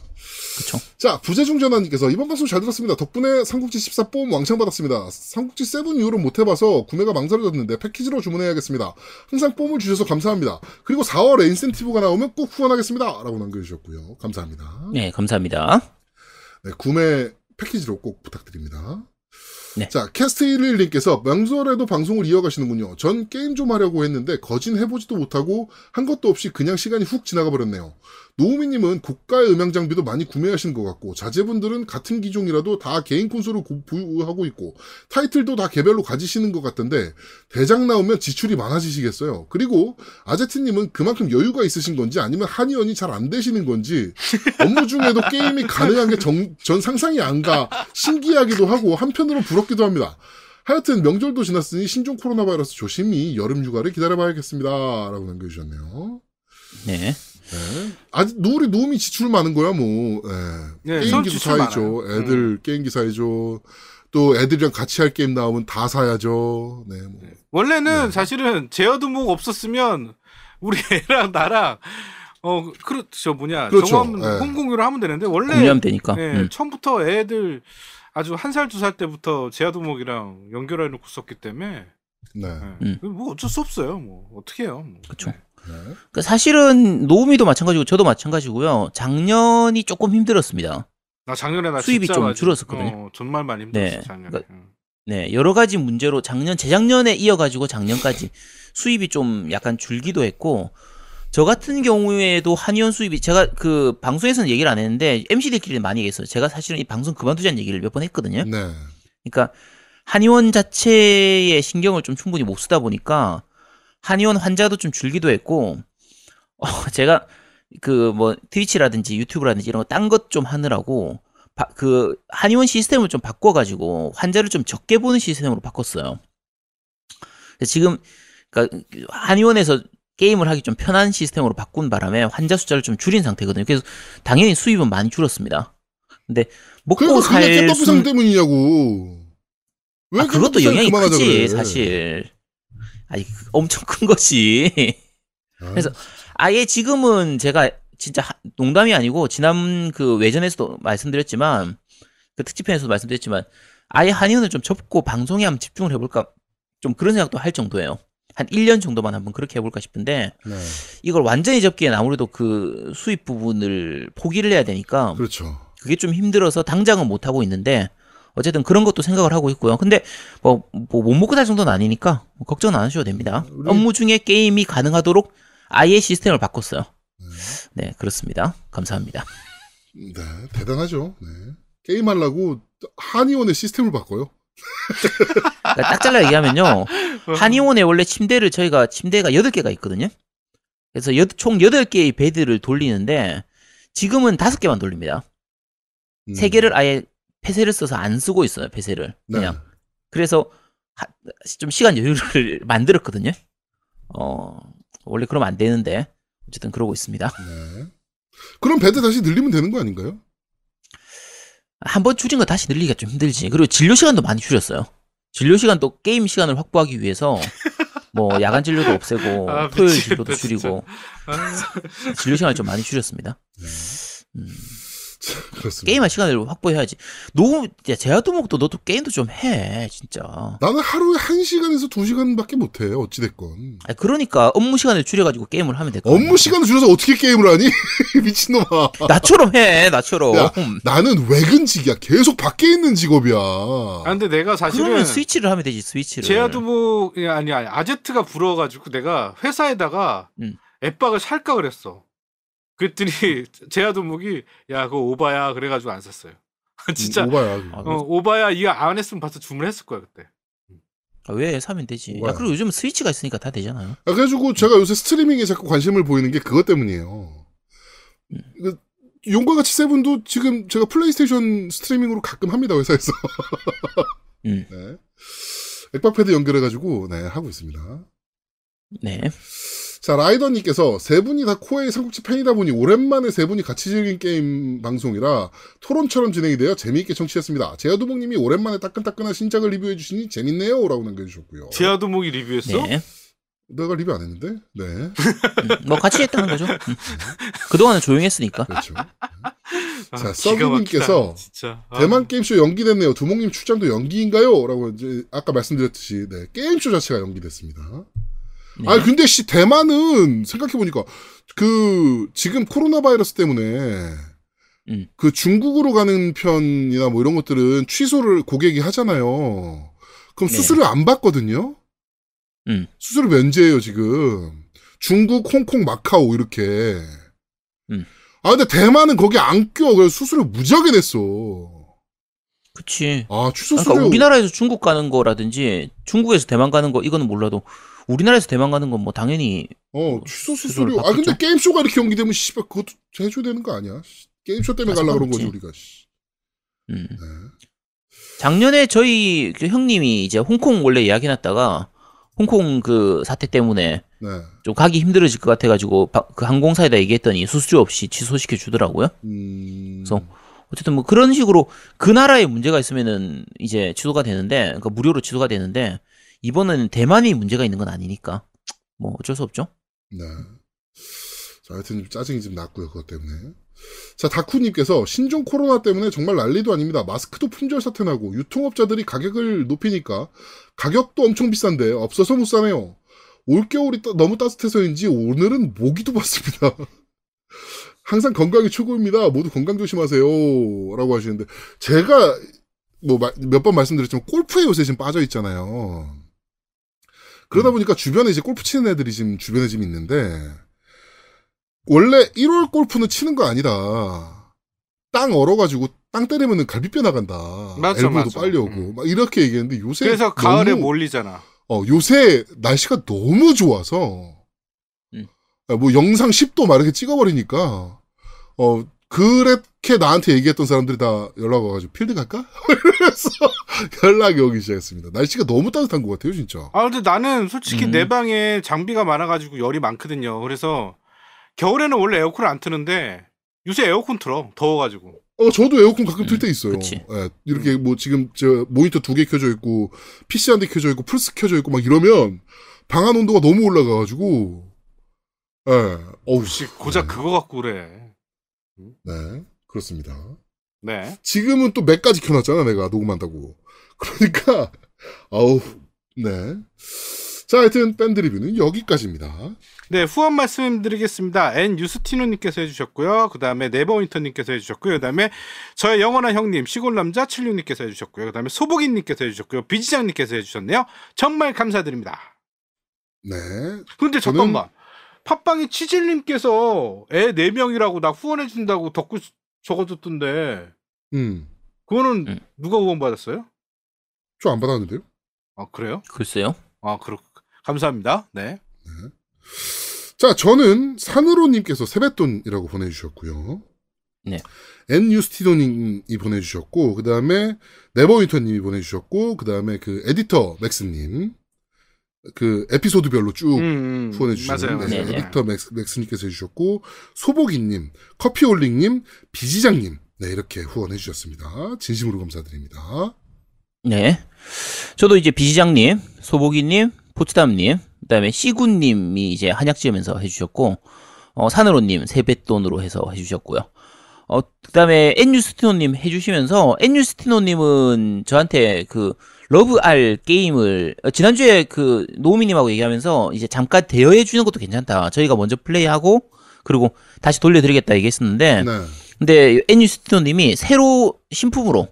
그쵸. 자, 부재중 전화님께서 이번 방송 잘 들었습니다. 덕분에 삼국지 14 뽐 왕창 받았습니다. 삼국지 7 이후로 못 해봐서 구매가 망설여졌는데 패키지로 주문해야겠습니다. 항상 뽐을 주셔서 감사합니다. 그리고 4월에 인센티브가 나오면 꼭 후원하겠습니다. 라고 남겨주셨고요. 감사합니다. 네, 감사합니다. 네, 구매 패키지로 꼭 부탁드립니다. 네. 자, 캐스트11님께서 명절에도 방송을 이어가시는군요. 전 게임 좀 하려고 했는데 거진 해보지도 못하고 한 것도 없이 그냥 시간이 훅 지나가 버렸네요. 노우미님은 고가의 음향 장비도 많이 구매하시는 것 같고 자제분들은 같은 기종이라도 다 개인 콘솔을 고- 보유하고 있고 타이틀도 다 개별로 가지시는 것 같던데 대작 나오면 지출이 많아지시겠어요. 그리고 아제트님은 그만큼 여유가 있으신 건지 아니면 한의원이 잘 안 되시는 건지 업무 중에도 게임이 가능한 게 전 상상이 안 가 신기하기도 하고 한편으로 부럽기도 합니다. 하여튼 명절도 지났으니 신종 코로나 바이러스 조심히 여름 휴가를 기다려봐야겠습니다. 라고 남겨주셨네요. 네. 네. 아직 노을이 노음이 지출 많은 거야 뭐. 예. 네, 지출 사야죠. 많아요. 음. 애들 게임기 사야죠. 또 애들이랑 같이 할 게임 나오면 다 사야죠. 네. 뭐. 원래는 네. 사실은 제어두목 없었으면 우리 애랑 나랑 어 그렇죠 뭐냐 그렇죠. 저거 하면 네. 홈공유를 하면 되는데 원래 공유하면 되니까. 네, 음. 처음부터 애들 아주 한 살 두 살 때부터 제아두목이랑 연결해 놓고 썼기 때문에 네. 네. 음. 뭐 어쩔 수 없어요 뭐 어떻게 해요 뭐. 그쵸. 네. 그 사실은 노우미도 마찬가지고 저도 마찬가지고요. 작년이 조금 힘들었습니다. 나 작년에 나 수입이 좀 줄었었거든요. 어, 정말 많이 힘들었어 네. 작년에 그러니까 응. 네, 여러 가지 문제로 작년, 재작년에 이어가지고 작년까지 수입이 좀 약간 줄기도 했고, 저 같은 경우에도 한의원 수입이, 제가 그 방송에서는 얘기를 안 했는데, MC들끼리 많이 얘기했어요. 제가 사실은 이 방송 그만두자는 얘기를 몇 번 했거든요. 네. 그러니까, 한의원 자체에 신경을 좀 충분히 못 쓰다 보니까, 한의원 환자도 좀 줄기도 했고, 어, 제가 그 뭐 트위치라든지 유튜브라든지 이런 거 딴 것 좀 하느라고, 바- 그 한의원 시스템을 좀 바꿔가지고 환자를 좀 적게 보는 시스템으로 바꿨어요. 지금 그러니까 한의원에서 게임을 하기 좀 편한 시스템으로 바꾼 바람에 환자 숫자를 좀 줄인 상태거든요. 그래서 당연히 수입은 많이 줄었습니다. 근데 먹고 그러니까 그게 살 캣더프상 수... 때문이냐고. 왜 아, 그것도 영향이 크지 그래. 사실. 아니 엄청 큰 거지. 아, 그래서 아예 지금은 제가 진짜 하- 농담이 아니고 지난 그 외전에서도 말씀드렸지만 그 특집편에서도 말씀드렸지만 아예 한의원을 좀 접고 방송에 한번 집중을 해볼까 좀 그런 생각도 할 정도예요. 한 1년 정도만 한번 그렇게 해볼까 싶은데 네. 이걸 완전히 접기엔 아무래도 그 수입 부분을 포기를 해야 되니까 그렇죠. 그게 좀 힘들어서 당장은 못 하고 있는데 어쨌든 그런 것도 생각을 하고 있고요. 근데 뭐못 먹고 살 정도는 아니니까 뭐 걱정 안 하셔도 됩니다. 우리- 업무 중에 게임이 가능하도록 아예 시스템을 바꿨어요. 네, 그렇습니다. 감사합니다. 네, 대단하죠. 네. 게임 하려고 한의원의 시스템을 바꿔요. 그러니까 딱 잘라 얘기하면요. 한의원에 원래 침대를 저희가 침대가 8개가 있거든요. 그래서 여- 총 8개의 베드를 돌리는데 지금은 5개만 돌립니다. 음. 3개를 아예 폐쇄를 써서 안 쓰고 있어요. 폐쇄를. 네. 그냥. 그래서 하- 좀 시간 여유를 만들었거든요. 어, 원래 그러면 안 되는데 어쨌든 그러고 있습니다. 네. 그럼 bed 다시 늘리면 되는 거 아닌가요? 한 번 줄인 거 다시 늘리기가 좀 힘들지. 그리고 진료 시간도 많이 줄였어요. 진료 시간도 게임 시간을 확보하기 위해서 뭐 야간 진료도 없애고 아, 토요일 진료도 줄이고 아, 진료 시간을 좀 많이 줄였습니다. 네. 음, 그렇습니다. 게임할 시간을 확보해야지. 너무 야 제아도목도 너도 게임도 좀 해, 진짜. 나는 하루에 한시간에서두시간밖에 못 해. 어찌 됐건. 아니, 그러니까 업무 시간을 줄여 가지고 게임을 하면 될거 업무 시간을 줄여서 어떻게 게임을 하니? 미친놈아. 나처럼 해, 나처럼. 야, 나는 외근직이야. 계속 밖에 있는 직업이야. 아, 근데 내가 사실은 그러면 스위치를 하면 되지, 스위치를. 제아두목 아니 아니 아제트가 부러워가지고 내가 회사에다가 음. 엑박을 살까 그랬어. 그랬더니 제아두목이 야 그거 오바야 그래가지고 안 샀어요. 진짜 오바야. 아, 어, 오바야 이거 안 했으면 벌써 주문했을 거야 그때. 아, 왜 사면 되지? 뭐가요? 야, 그리고 요즘 스위치가 있으니까 다 되잖아요. 아, 그래가지고 제가 요새 스트리밍에 자꾸 관심을 보이는 게 그것 때문이에요. 그 용과 같이 seven도 지금 제가 플레이스테이션 스트리밍으로 가끔 합니다 회사에서. 음. 네. 엑박패드 연결해가지고 네 하고 있습니다. 네. 자 라이더님께서 세 분이 다 코에이 삼국지 팬이다 보니 오랜만에 세 분이 같이 즐긴 게임 방송이라 토론처럼 진행이 되어 재미있게 청취했습니다. 제아두목님이 오랜만에 따끈따끈한 신작을 리뷰해 주시니 재밌네요 라고 남겨주셨고요. 제아두목이 리뷰했어? 네. 내가 리뷰 안 했는데 네 음, 뭐 같이 했다는 거죠. 음. 그동안은 조용했으니까. 그렇죠. 아, 자, 서브님께서. 아. 대만 게임쇼 연기됐네요. 두목님 출장도 연기인가요? 라고 이제 아까 말씀드렸듯이 네, 게임쇼 자체가 연기됐습니다. 네. 아 근데 씨 대만은 생각해 보니까 그 지금 코로나 바이러스 때문에 음. 그 중국으로 가는 편이나 뭐 이런 것들은 취소를 고객이 하잖아요. 그럼 네. 수수료 안 받거든요. 음. 수수료 면제예요 지금. 중국, 홍콩, 마카오 이렇게. 음. 아 근데 대만은 거기 안 껴. 그래서 수수료 무지하게 냈어. 그치. 아 취소 그러니까 수수료. 우리나라에서 중국 가는 거라든지 중국에서 대만 가는 거 이거는 몰라도 우리나라에서 대만 가는 건 뭐 당연히 어 취소 수수료를 수수료. 아 근데 받겠죠. 게임 쇼가 이렇게 연기되면 씨발 그것도 해줘야 되는 거 아니야? 씨, 게임 쇼 때문에 갈라 그런 거지. 우리가. 씨. 음. 네. 작년에 저희 그 형님이 이제 홍콩 원래 예약해 놨다가 홍콩 그 사태 때문에 네. 좀 가기 힘들어질 것 같아가지고 바- 그 항공사에다 얘기했더니 수수료 없이 취소시켜 주더라고요. 음. 그래서 어쨌든 뭐 그런 식으로 그 나라에 문제가 있으면은 이제 취소가 되는데 그러니까 무료로 취소가 되는데 이번은 대만이 문제가 있는 건 아니니까 뭐 어쩔 수 없죠. 네. 자, 하여튼 좀 짜증이 좀 났고요, 그것 때문에. 자, 다쿠님께서 신종 코로나 때문에 정말 난리도 아닙니다. 마스크도 품절 사태 나고 유통업자들이 가격을 높이니까 가격도 엄청 비싼데 없어서 못 사네요. 올겨울이 따- 너무 따뜻해서인지 오늘은 모기도 봤습니다. 항상 건강이 최고입니다. 모두 건강 조심하세요. 라고 하시는데 제가 뭐 몇 번 말씀드렸지만 골프에 요새 지금 빠져 있잖아요. 그러다 보니까 주변에 이제 골프 치는 애들이 지금 주변에 지금 있는데 원래 1월 골프는 치는 거 아니다. 땅 얼어가지고 땅 때리면은 갈비뼈 나간다. 맞아, 엘보도 맞아. 빨리 오고 음. 막 이렇게 얘기했는데 요새 그래서 가을에 너무- 몰리잖아. 어, 요새 날씨가 너무 좋아서, 음. 아, 뭐 영상 10도 막 이렇게 찍어버리니까, 어, 그렇게 나한테 얘기했던 사람들이 다 연락 와가지고, 필드 갈까? 이러면서 연락이 오기 시작했습니다. 날씨가 너무 따뜻한 것 같아요, 진짜. 아 근데 나는 솔직히 음. 내 방에 장비가 많아가지고 열이 많거든요. 그래서 겨울에는 원래 에어컨을 안 트는데 요새 에어컨 틀어 더워가지고. 어, 저도 에어컨 가끔 틀때 음, 있어요. 예, 이렇게 뭐 지금 저 모니터 두 개 켜져 있고, PC 한 대 켜져 있고, 플스 켜져 있고 막 이러면, 방안 온도가 너무 올라가가지고, 예, 어우, 혹시 고작 그거 갖고 그래. 네, 그렇습니다. 네. 지금은 또 맥까지 켜놨잖아, 내가 녹음한다고. 그러니까, 아우, 네. 자, 하여튼 밴드 리뷰는 여기까지입니다. 네, 후원 말씀드리겠습니다. N 유스티노님께서 해주셨고요. 그 다음에 네버윈터님께서 해주셨고요. 그 다음에 저의 영원한 형님 시골남자 76님께서 해주셨고요. 그 다음에 소복이님께서 해주셨고요. 비지장님께서 해주셨네요. 정말 감사드립니다. 네. 근데 저는- 잠깐만. 팟빵이 치질님께서 애 4명이라고 나 후원해준다고 덧글 적어줬던데 음, 그거는 음. 누가 후원 받았어요? 저 안 받았는데요? 아 그래요? 글쎄요. 아 그렇 감사합니다. 네. 자, 저는 산으로님께서 세뱃돈이라고 보내주셨고요. 네. 엔유스티도님이 보내주셨고, 그 다음에 네버윈터님이 보내주셨고, 그 다음에 그 에디터 맥스님, 그 에피소드별로 쭉 음, 음, 후원해주시는 맞아요. 네, 맞아요. 네, 네. 에디터 맥스, 맥스님께서 해주셨고, 소보기님, 커피올링님, 비지장님, 네, 이렇게 후원해주셨습니다. 진심으로 감사드립니다. 네. 저도 이제 비시장님, 소보기님, 포츠담님, 그 다음에 시군님이 이제 한약 지으면서 해주셨고, 어, 산으로님 세뱃돈으로 해서 해주셨고요. 어, 그 다음에 엔유스티노님 해주시면서 엔유스티노님은 저한테 그 러브 알 게임을 어, 지난주에 그 노우미님하고 얘기하면서 이제 잠깐 대여해 주는 것도 괜찮다. 저희가 먼저 플레이하고 그리고 다시 돌려드리겠다 얘기했었는데 네. 근데 엔유스티노님이 새로 신품으로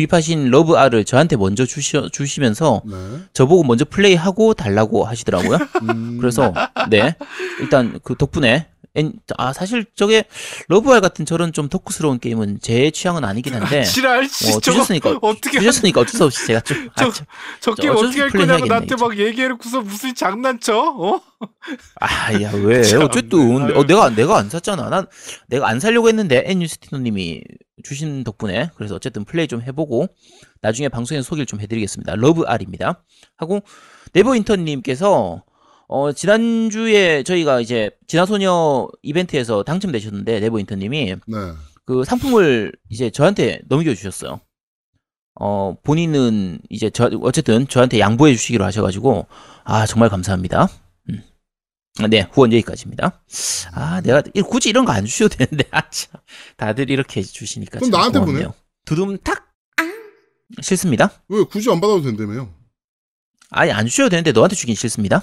구입하신 Love R을 저한테 먼저 주시, 주시면서 네. 저보고 먼저 플레이하고 달라고 하시더라고요. 음, 그래서 네 일단 그 덕분에 엔- 아 사실 저게 Love R 같은 저런 좀 오타쿠스러운 게임은 제 취향은 아니긴 한데 지랄 씨 어, 저거 주셨으니까 어떻게 주셨으니까 어쩔 수 없이 제가 좀 아, 저- 참, 저 게임 어떻게 할 거냐고 나한테. 막 얘기해놓고서 무슨 장난쳐? 어? 아, 야, 왜? 참, 어쨌든, 아유. 어, 내가, 내가 안 샀잖아. 난, 내가 안 살려고 했는데, 엔유스티노님이 주신 덕분에, 그래서 어쨌든 플레이 좀 해보고, 나중에 방송에서 소개를 좀 해드리겠습니다. 러브알입니다. 하고, 네버인턴님께서, 어, 지난주에 저희가 이제, 진화소녀 이벤트에서 당첨되셨는데, 네버인턴님이, 네. 그 상품을 이제 저한테 넘겨주셨어요. 어, 본인은 이제 저, 어쨌든 저한테 양보해 주시기로 하셔가지고, 아, 정말 감사합니다. 음. 네, 후원 여기까지입니다. 아, 내가 이- 굳이 이런 거 안 주셔도 되는데, 아, 참. 다들 이렇게 주시니까. 그럼 참 나한테 고맙네요. 두둠탁! 싫습니다. 왜 굳이 안 받아도 된다며요? 아니, 안 주셔도 되는데, 너한테 주긴 싫습니다.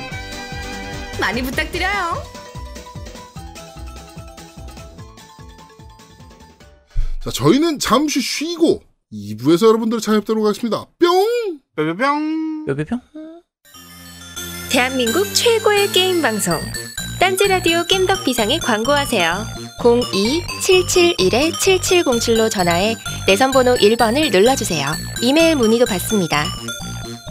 많이 부탁드려요. 자, 저희는 잠시 쉬고 2부에서 여러분들을 찾아뵙도록 하겠습니다. 뿅! 뿅뿅뿅. 뼈뼈뿅? 대한민국 최고의 게임 방송 딴지 라디오 겜덕 비상에 광고하세요. 02-771-7707로 전화해 내선 번호 1번을 눌러주세요. 이메일 문의도 받습니다.